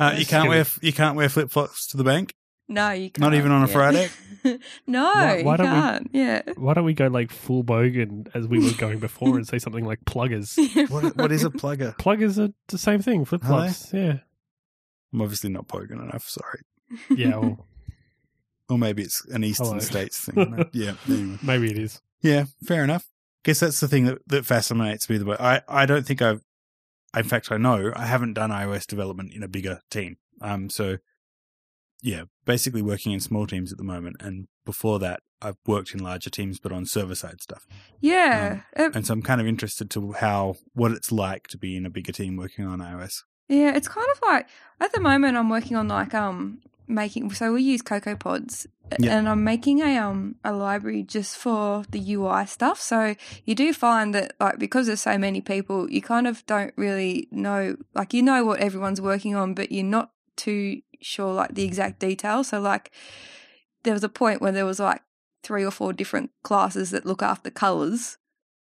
Uh, you can't wear you can't wear flip flops to the bank. No, you can't. Not even on a yeah. Friday? no, Why- why you don't we- can't. Yeah. Why don't we go like full bogan as we were going before and say something like pluggers? What what is a plugger? Pluggers are the same thing. Flip flops. Yeah. I'm obviously not poking enough. Sorry, Yeah. Well, or maybe it's an Eastern Hello. States thing. yeah. Anyway. maybe it is. Yeah, fair enough. Guess that's the thing that, that fascinates me the most. I, I don't think I've, in fact, I know I haven't done iOS development in a bigger team. Um, so yeah, basically working in small teams at the moment. And before that, I've worked in larger teams, but on server side stuff. Yeah. Uh, And so I'm kind of interested to how, what it's like to be in a bigger team working on iOS. Yeah, it's kind of like at the moment I'm working on like um making so we use CocoaPods Yeah. and I'm making a um a library just for the UI stuff. So you do find that like because there's so many people, you kind of don't really know like you know what everyone's working on, but you're not too sure like the exact details. So like there was a point where there was like three or four different classes that look after colors.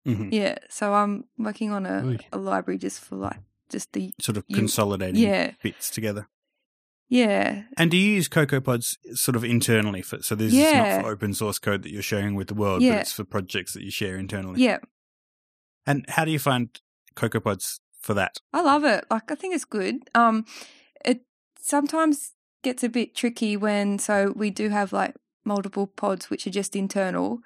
hmm Yeah, so I'm working on a, Oy. a library just for like just the Sort of You- consolidating yeah bits together. yeah And do you use CocoaPods sort of internally for, so this is not for open source code that you're sharing with the world, Yeah. but it's for projects that you share internally. yeah And how do you find CocoaPods for that? I love it. Like I think it's good. Um, it sometimes gets a bit tricky when so we do have like multiple pods which are just internal.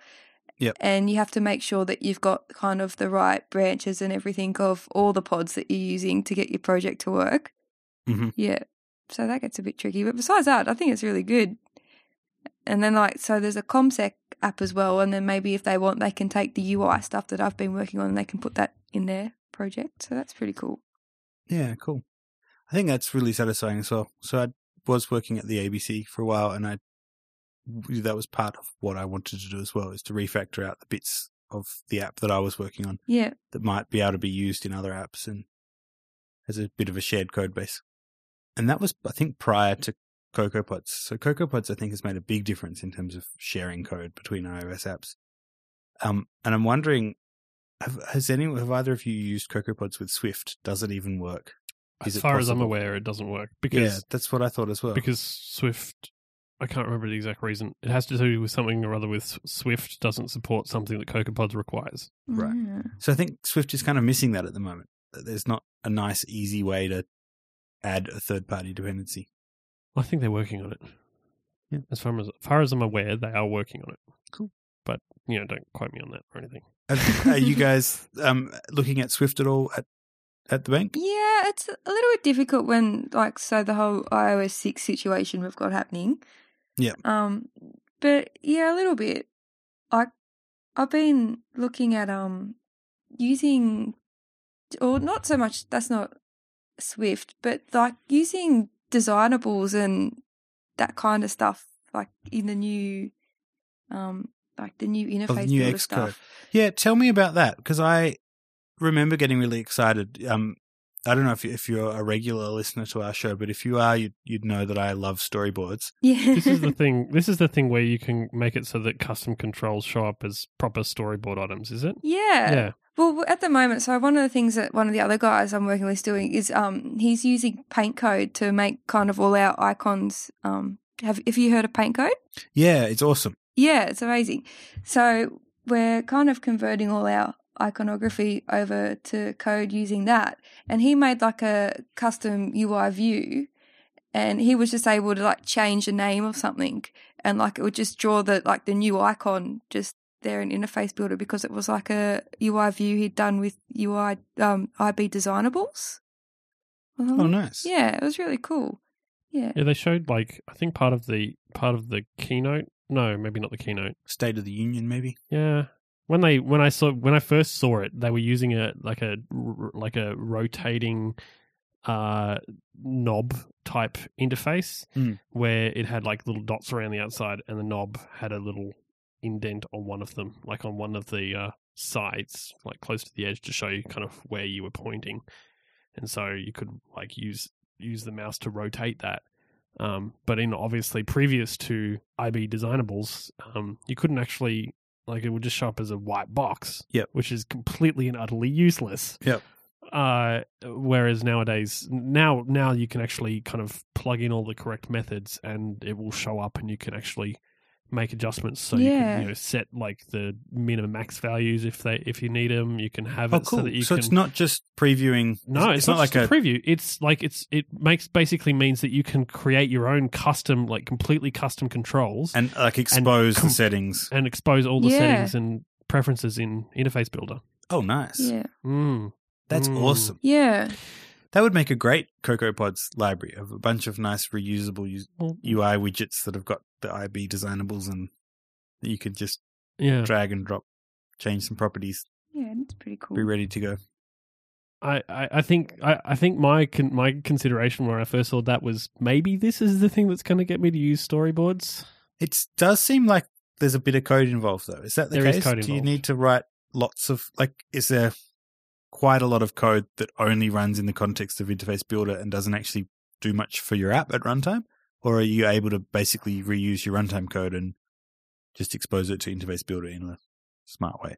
Yep. And you have to make sure that you've got kind of the right branches and everything of all the pods that you're using to get your project to work. Mhm. Yeah. So that gets a bit tricky. But besides that, I think it's really good. And then like so there's a CommSec app as well, and then maybe if they want they can take the UI stuff that I've been working on and they can put that in their project. So that's pretty cool. Yeah, cool. I think that's really satisfying as well. So I was working at the ABC for a while, and I that was part of what I wanted to do as well, is to refactor out the bits of the app that I was working on Yeah. that might be able to be used in other apps and as a bit of a shared code base. And that was, I think, prior to CocoaPods. So CocoaPods, I think, has made a big difference in terms of sharing code between iOS apps. Um, and I'm wondering, have, has anyone, have either of you used CocoaPods with Swift? Does it even work? As Is it far as I'm aware, it doesn't work yeah, that's what I thought as well. because Swift. I can't remember the exact reason. It has to do with something or other with Swift doesn't support something that CocoaPods requires. Right. Mm. so I think Swift is kind of missing that at the moment. There's not a nice, easy way to add a third party dependency. I think they're working on it. Yeah. As far as, as far as I'm aware, they are working on it. Cool. But you know, don't quote me on that or anything. Are, are you guys um, looking at Swift at all at, at the bank? Yeah, it's a little bit difficult when, like, so the whole iOS 6 situation we've got happening. Yeah. Um, but yeah, a little bit. Like, I've been looking at, um, using, or not so much, that's not Swift, but like using designables and that kind of stuff, like in the new, um, like the new interface the new Xcode. stuff. Yeah, tell me about that because I remember getting really excited. Um, I don't know if if you're a regular listener to our show, but if you are, you'd, you'd know that I love storyboards. Yeah. This is the thing. This is the thing where you can make it so that custom controls show up as proper storyboard items. Is it? yeah. yeah. Well, at the moment, so one of the things that one of the other guys I'm working with is doing is um he's using PaintCode to make kind of all our icons. Um, have if you heard of PaintCode? Yeah, it's awesome. Yeah, it's amazing. So we're kind of converting all our iconography over to code using that, and he made like a custom UI view, and he was just able to like change the name of something, and like it would just draw the like the new icon just there in Interface Builder because it was like a UI view he'd done with UI um, IB designables. Oh, nice. Yeah, it was really cool. Yeah. Yeah, they showed like I think part of the part of the keynote. No, maybe not the keynote. State of the Union, maybe. Yeah, when they when I saw when I first saw it, they were using a like a like a rotating uh knob type interface Hmm. where it had like little dots around the outside, and the knob had a little indent on one of them, like on one of the uh, sides, like close to the edge, to show you kind of where you were pointing, and so you could like use use the mouse to rotate that. Um, but in obviously previous to IB designables, um, you couldn't actually like it would just show up as a white box. Yep. Which is completely and utterly useless. Yep. Uh, whereas nowadays, now now you can actually kind of plug in all the correct methods, and it will show up, and you can actually make adjustments. So you can you know set like the min and max values if they if you need them. You can have Oh, it cool. so that you so can. it's not just previewing. No, it's, not, like just a, preview. It's like it's it makes basically means that you can create your own custom, like completely custom controls and like expose com- the settings. and expose all the Yeah. settings and preferences in Interface Builder. Oh, nice. Yeah. Mm. That's Mm. awesome. Yeah. That would make a great CocoaPods library of a bunch of nice reusable us- Well, mm. UI widgets that have got the IB designables and that you could just yeah, drag and drop, change some properties, Yeah, it's pretty cool. be ready to go. I, I, I think I, I think my con- my consideration when I first saw that was maybe this is the thing that's going to get me to use storyboards. It does seem like there's a bit of code involved, though. Is that the There is case? code Do you need to write lots of like? Is there quite a lot of code that only runs in the context of Interface Builder and doesn't actually do much for your app at runtime, or are you able to basically reuse your runtime code and just expose it to Interface Builder in a smart way?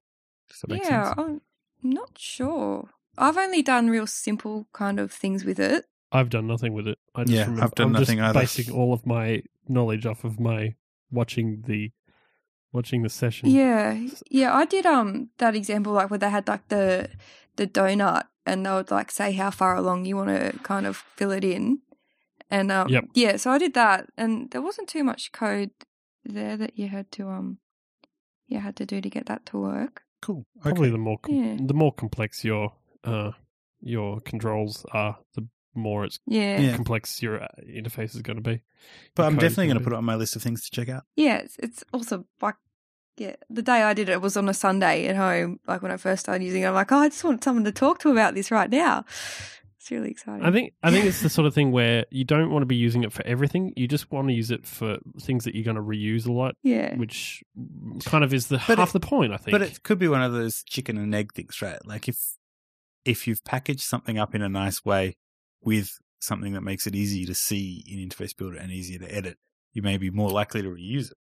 Does that make yeah, sense? I'm not sure. I've only done real simple kind of things with it. I've done nothing with it. I just Yeah, remember, I've done I'm nothing just either. Basing all of my knowledge off of my watching the watching the session. Yeah, yeah. I did um that example like where they had like the the donut, and they would like say how far along you want to kind of fill it in, and um Yep. yeah. So I did that, and there wasn't too much code there that you had to um you had to do to get that to work. Cool. Probably Okay. the more com- Yeah. the more complex your uh your controls are, the more it's Yeah, Yeah. yeah. complex your uh, interface is going to be. But the I'm definitely going to put it on my list of things to check out. it's, it's also like yeah. The day I did it was on a Sunday at home. Like when I first started using it, I'm like, oh, I just want someone to talk to about this right now. It's really exciting. I think I think it's the sort of thing where you don't want to be using it for everything. You just want to use it for things that you're going to reuse a lot, yeah, which kind of is the But half it- the point. I think. But it could be one of those chicken and egg things, right? Like if if you've packaged something up in a nice way with something that makes it easy to see in Interface Builder and easier to edit, you may be more likely to reuse it.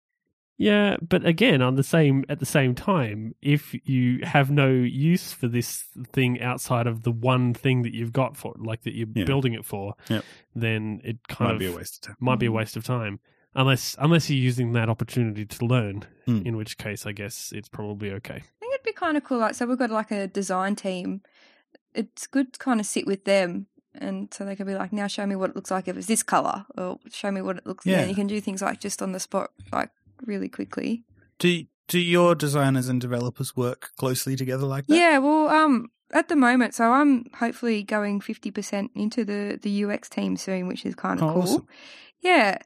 Yeah, but again, on the same at the same time, if you have no use for this thing outside of the one thing that you've got for, like that you're Yeah. building it for, Yep. then it kind Might of be a waste of time. might be a Mhm. waste of time. Unless unless you're using that opportunity to learn, Mm. in which case I guess it's probably okay. I think it'd be kind of cool. Like, so we've got like a design team. It's good to kind of sit with them, and so they could be like, "Now show me what it looks like if it's this color, or show me what it looks." Yeah, Yeah. and you can do things like just on the spot, like really quickly. Do do your designers and developers work closely together like that? Yeah, well, um, at the moment, so I'm hopefully going fifty percent into the the UX team soon, which is kind of Oh, cool. awesome. Yeah,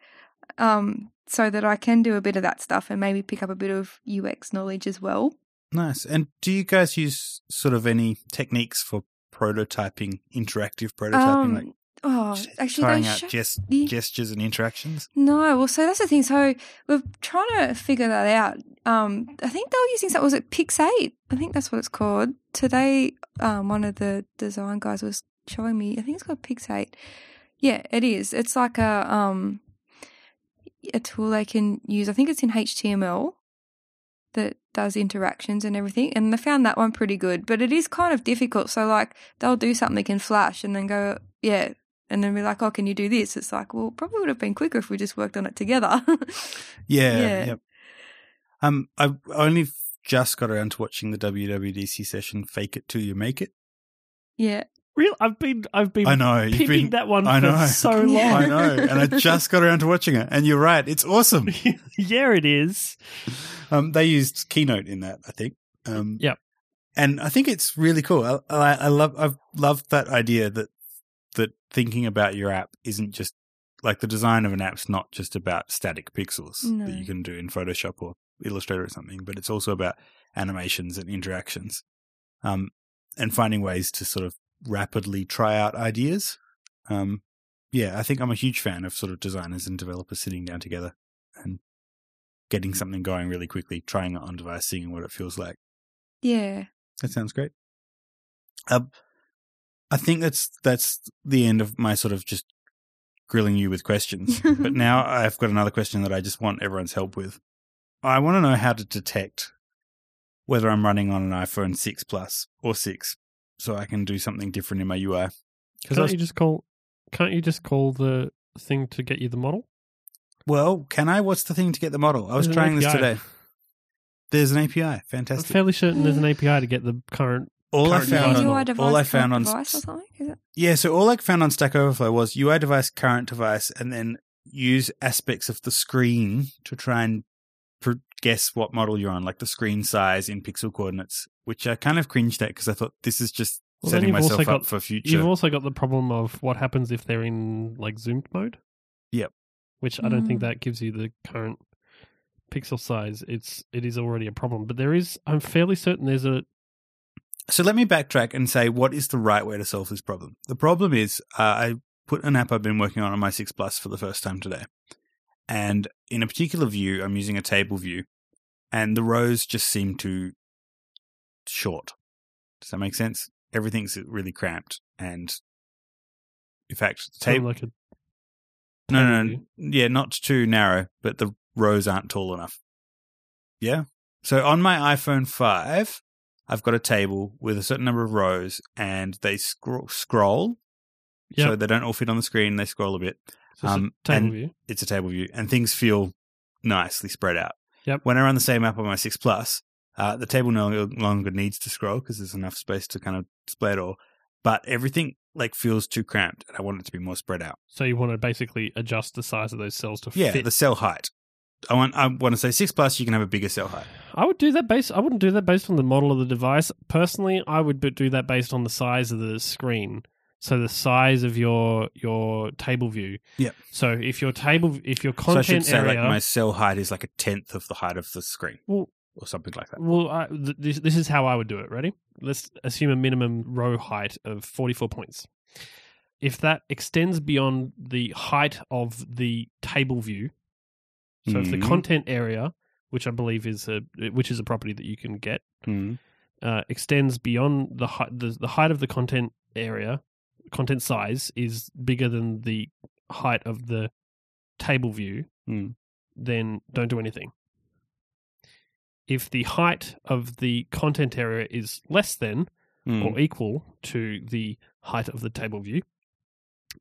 um, so that I can do a bit of that stuff and maybe pick up a bit of UX knowledge as well. Nice. And do you guys use sort of any techniques for prototyping, interactive prototyping, Um, like oh, actually, trying out gest- the- gestures and interactions? No, well, so that's the thing. So we're trying to figure that out. Um, I think they were using something. Was it Pixate? I think that's what it's called. Today, um, one of the design guys was showing me. I think it's called Pixate. Yeah, it is. It's like a um, a tool they can use. I think it's in HTML that does interactions and everything. And they found that one pretty good, but it is kind of difficult. So like they'll do something in Flash and then go, yeah, and then be like, oh, can you do this? It's like, well, probably would have been quicker if we just worked on it together. Yeah, Yeah. Yep. Um, I only just got around to watching the WWDC session "Fake It Till You Make It." yeah. Real, I've been, I've been I know you've been. that one I for know. so long. Yeah. I know, and I just got around to watching it, and you're right. It's awesome. yeah, it is. Um, they used Keynote in that, I think. Um, Yep. And I think it's really cool. I, I, I love, I've loved that idea that that thinking about your app isn't just like the design of an app's not just about static pixels No. that you can do in Photoshop or Illustrator or something, but it's also about animations and interactions, um, and finding ways to sort of rapidly try out ideas. Um, yeah, I think I'm a huge fan of sort of designers and developers sitting down together and getting something going really quickly, trying it on device, seeing what it feels like. Yeah. That sounds great. Um, I think that's that's the end of my sort of just grilling you with questions. but now I've got another question that I just want everyone's help with. I want to know how to detect whether I'm running on an iPhone 6 Plus or 6 so I can do something different in my UI. Can't you just call? Can't you just call the thing to get you the model? well, can I? What's the thing to get the model? I was There's trying this API. today. There's an API. I'm Fantastic. fairly certain there's an API to get the current. All I found on all I found on device or something. Is it? Yeah, so all I found on Stack Overflow was UI device, current device, and then use aspects of the screen to try and pr- guess what model you're on, like the screen size in pixel coordinates, which I kind of cringed at because I thought this is just Well, setting you've also myself up got- for future. You've also got the problem of what happens if they're in like zoomed mode. Yep. Which I don't think Mm. that gives you the current pixel size. It's it is already a problem. But there is. I'm fairly certain there's a. So let me backtrack and say what is the right way to solve this problem. The problem is uh, I put an app I've been working on on my 6 Plus for the first time today. And in a particular view, I'm using a table view, and the rows just seem too short. Does that make sense? Everything's really cramped, and in fact, the table. like a No, no, no, yeah, not too narrow, but the rows aren't tall enough. Yeah. So on my iPhone 5, I've got a table with a certain number of rows and they scroll, scroll Yep. so they don't all fit on the screen, they scroll a bit. So it's a Um, table view. It's a table view and things feel nicely spread out. Yep. When I run the same app on my 6 Plus, uh, the table no longer needs to scroll because there's enough space to kind of display it all. But everything like feels too cramped and I want it to be more spread out. So you want to basically adjust the size of those cells to Yeah, fit. the cell height. I want I want to say six plus. You can have a bigger cell height. I would do that based. I wouldn't do that based on the model of the device. Personally, I would do that based on the size of the screen. So the size of your your table view. Yeah. So if your table, if your so I should content say area, like my cell height is like a tenth of the height of the screen, well, or something like that. well, I, th- this this is how I would do it. Ready? Let's assume a minimum row height of forty four points. If that extends beyond the height of the table view, so if the Mhm. content area, which I believe is a which is a property that you can get, Mm. uh, extends beyond the height the, the height of the content area content size is bigger than the height of the table view Mm. then don't do anything if the height of the content area is less than Mm. or equal to the height of the table view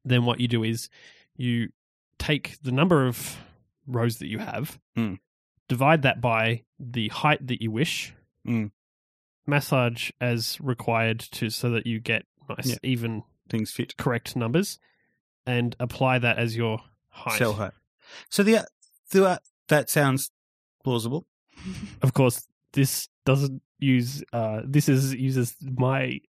then what you do is you take the number of rows that you have Mm. divide that by the height that you wish Mm. massage as required to so that you get nice Yeah. even Things fit correct numbers and apply that as your height. cell height. So the the that sounds plausible. Of course, this doesn't use uh this is uses my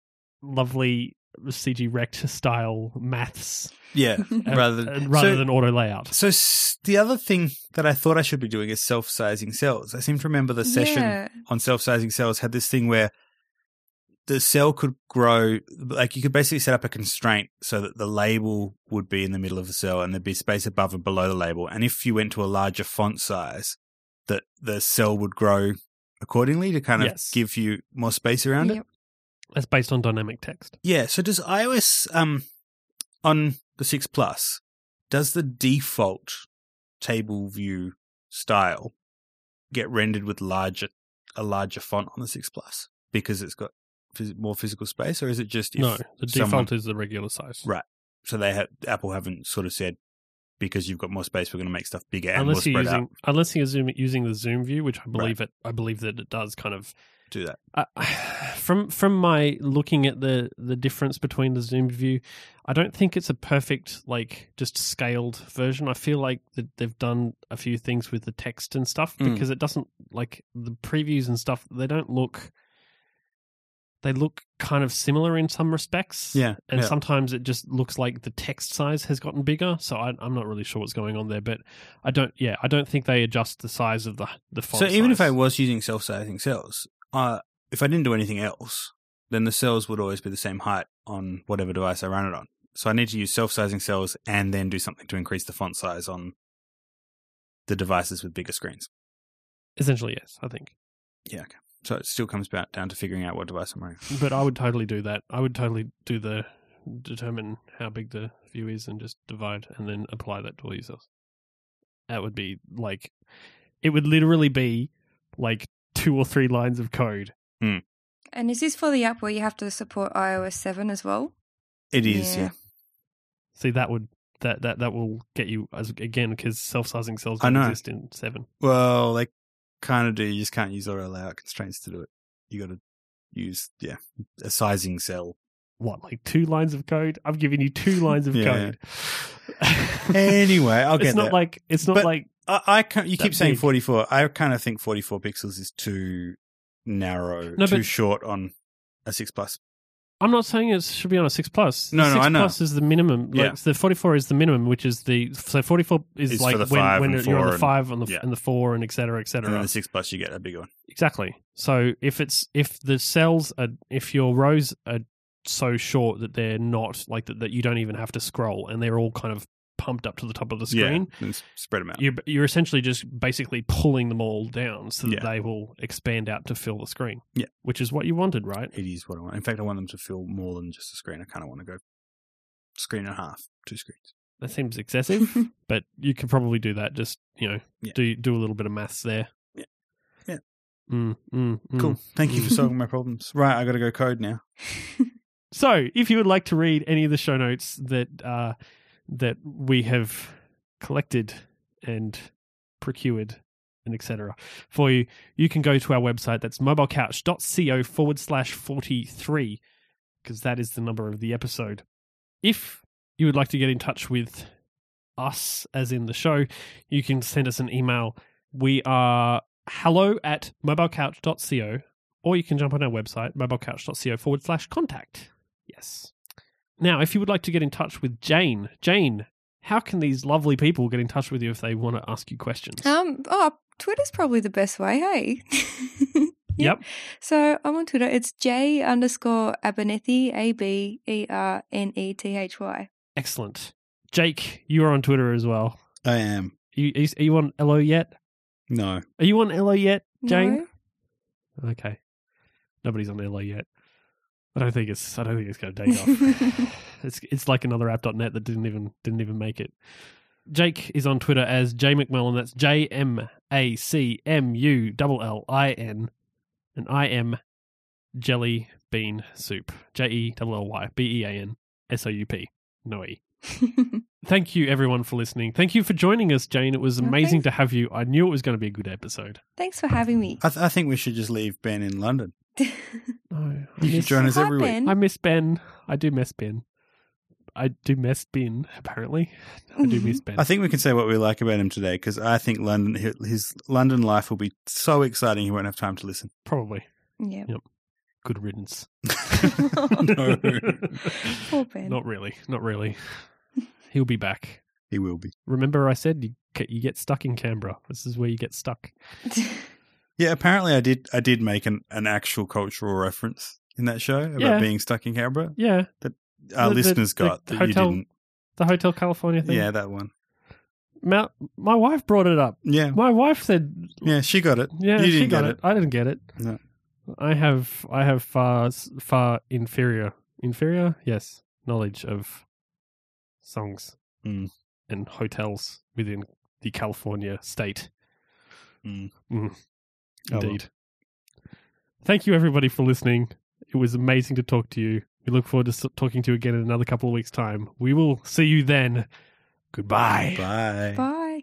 lovely CG Rect style maths Yeah, rather than rather so, than auto layout. So s- the other thing that I thought I should be doing is self-sizing cells. I seem to remember the session Yeah. on self-sizing cells had this thing where the cell could grow like you could basically set up a constraint so that the label would be in the middle of the cell and there'd be space above and below the label and if you went to a larger font size that the cell would grow accordingly to kind of Yes. give you more space around it Yep. That's based on dynamic text. yeah so does ios um on the 6 plus does the default table view style get rendered with larger a larger font on the 6 plus because it's got phys- more physical space or is it just if no, the someone- default is the regular size. Right. so they have apple haven't sort of said because you've got more space we're going to make stuff bigger and Unless more you're spread using out unless you're zoom, using the zoom view, which I believe it I believe that it does kind of do that. Uh, from from my looking at the the difference between the zoomed view, I don't think it's a perfect like just scaled version. I feel like that they've done a few things with the text and stuff Mm. because it doesn't like the previews and stuff. They don't look. They look kind of similar in some respects. Yeah, and yeah. sometimes it just looks like the text size has gotten bigger. So I, I'm not really sure what's going on there, but I don't. Yeah, I don't think they adjust the size of the the font. So even if. I was using self-sizing cells, uh, if I didn't do anything else, then the cells would always be the same height on whatever device I ran it on. So I need to use self-sizing cells and then do something to increase the font size on the devices with bigger screens. essentially yes, I think. Yeah, okay. So it still comes back down to figuring out what device I'm running. But I would totally do that. I would totally do the determine how big the view is and just divide and then apply that to all your cells. That would be like it would literally be like two or three lines of code. Hmm. And is this for the app where you have to support iOS 7 as well? It is, Yeah. yeah. See that would that that that will get you as again because self-sizing cells I don't know. exist in seven. Well, they kind of do. You just can't use auto layout constraints to do it. You got to use, yeah, a sizing cell. What like two lines of code? I've given you two lines of Yeah, code. Anyway, I'll get it's not there. like it's not But- like I, I can't, you keep saying 44. I kind of think 44 pixels is too narrow, No, too short on a 6 plus. I'm not saying it should be on a six plus. No, the no, six I know. plus is the minimum. Like Yeah. the 44 is the minimum, which is the so 44 is Is for like when when you're on the and- five on the yeah. and the four and et cetera, et cetera. And the 6 plus, you get a bigger one. Exactly. So if it's if the cells are if your rows are so short that they're not like that, that you don't even have to scroll and they're all kind of pumped up to the top of the screen. Yeah, and spread them out. You're, you're essentially just basically pulling them all down so that Yeah. they will expand out to fill the screen. Yeah. Which is what you wanted, right? It is what I want. In fact, I want them to fill more than just a screen. I kind of want to go screen and a half, two screens. That seems excessive. but you can probably do that. Just you know, Yeah. do do a little bit of maths there. Yeah. Yeah. Mm, mm, mm. Cool. Thank you for solving my problems. Right, I got to go code now. So, if you would like to read any of the show notes that uh, that we have collected and procured and etc. for you, you can go to our website. That's mobilecouch.co forward slash forty three because that is the number of the episode. If you would like to get in touch with us, as in the show, you can send us an email. We are hello at mobilecouch.co, or you can jump on our website, mobilecouch.co forward slash contact. Yes. Now, if you would like to get in touch with Jane, Jane, how can these lovely people get in touch with you if they want to ask you questions? um, oh, Twitter's probably the best way, hey? Yep. So I'm on Twitter. It's J underscore Abernethy, A B E R N E T H Y. Excellent. Jake, you are on Twitter as well. I am. You, are you- are you on Ello yet? No. Are you on Ello yet, Jane? No? Okay. Nobody's on Ello yet. I don't think it's. I don't think it's going to take off. it's it's like another app.net that didn't even didn't even make it. Jake is on Twitter as J MacMullin. That's J M A C M U L L I N, and I am Jelly Bean Soup. J E L L Y B E A N S O U P. No E. Thank you everyone for listening. Thank you for joining us, Jane. It was Okay. amazing to have you. I knew it was going to be a good episode. Thanks for having me. I, th- I think we should just leave Ben in London. No, I You can miss, join us every week. I miss Ben. I do miss Ben. I do miss Ben. Apparently, I do miss mm-hmm. Ben. I think we can say what we like about him today because I think London, his London life will be so exciting he won't have time to listen. Probably yeah. Yep. good riddance. no, Poor Ben. Not really. Not really. He'll be back. he will be. Remember, I said you get stuck in Canberra. This is where you get stuck. Yeah, apparently I did. I did make an, an actual cultural reference in that show about Yeah. being stuck in Canberra. Yeah, That Our The- the- listeners the got that hotel you didn't. the Hotel California thing. Yeah, that one. Ma- my wife brought it up. Yeah, My wife said, yeah, she got it. "Yeah, you she didn't got get it. I didn't get it. No. I have I have far far inferior inferior yes knowledge of songs Mm. and hotels within the California state. Mm. Mm. Oh, well. Indeed. Thank you everybody for listening. It was amazing to talk to you. We look forward to talking to you again in another couple of weeks' time. We will see you then. Goodbye. Bye. Bye.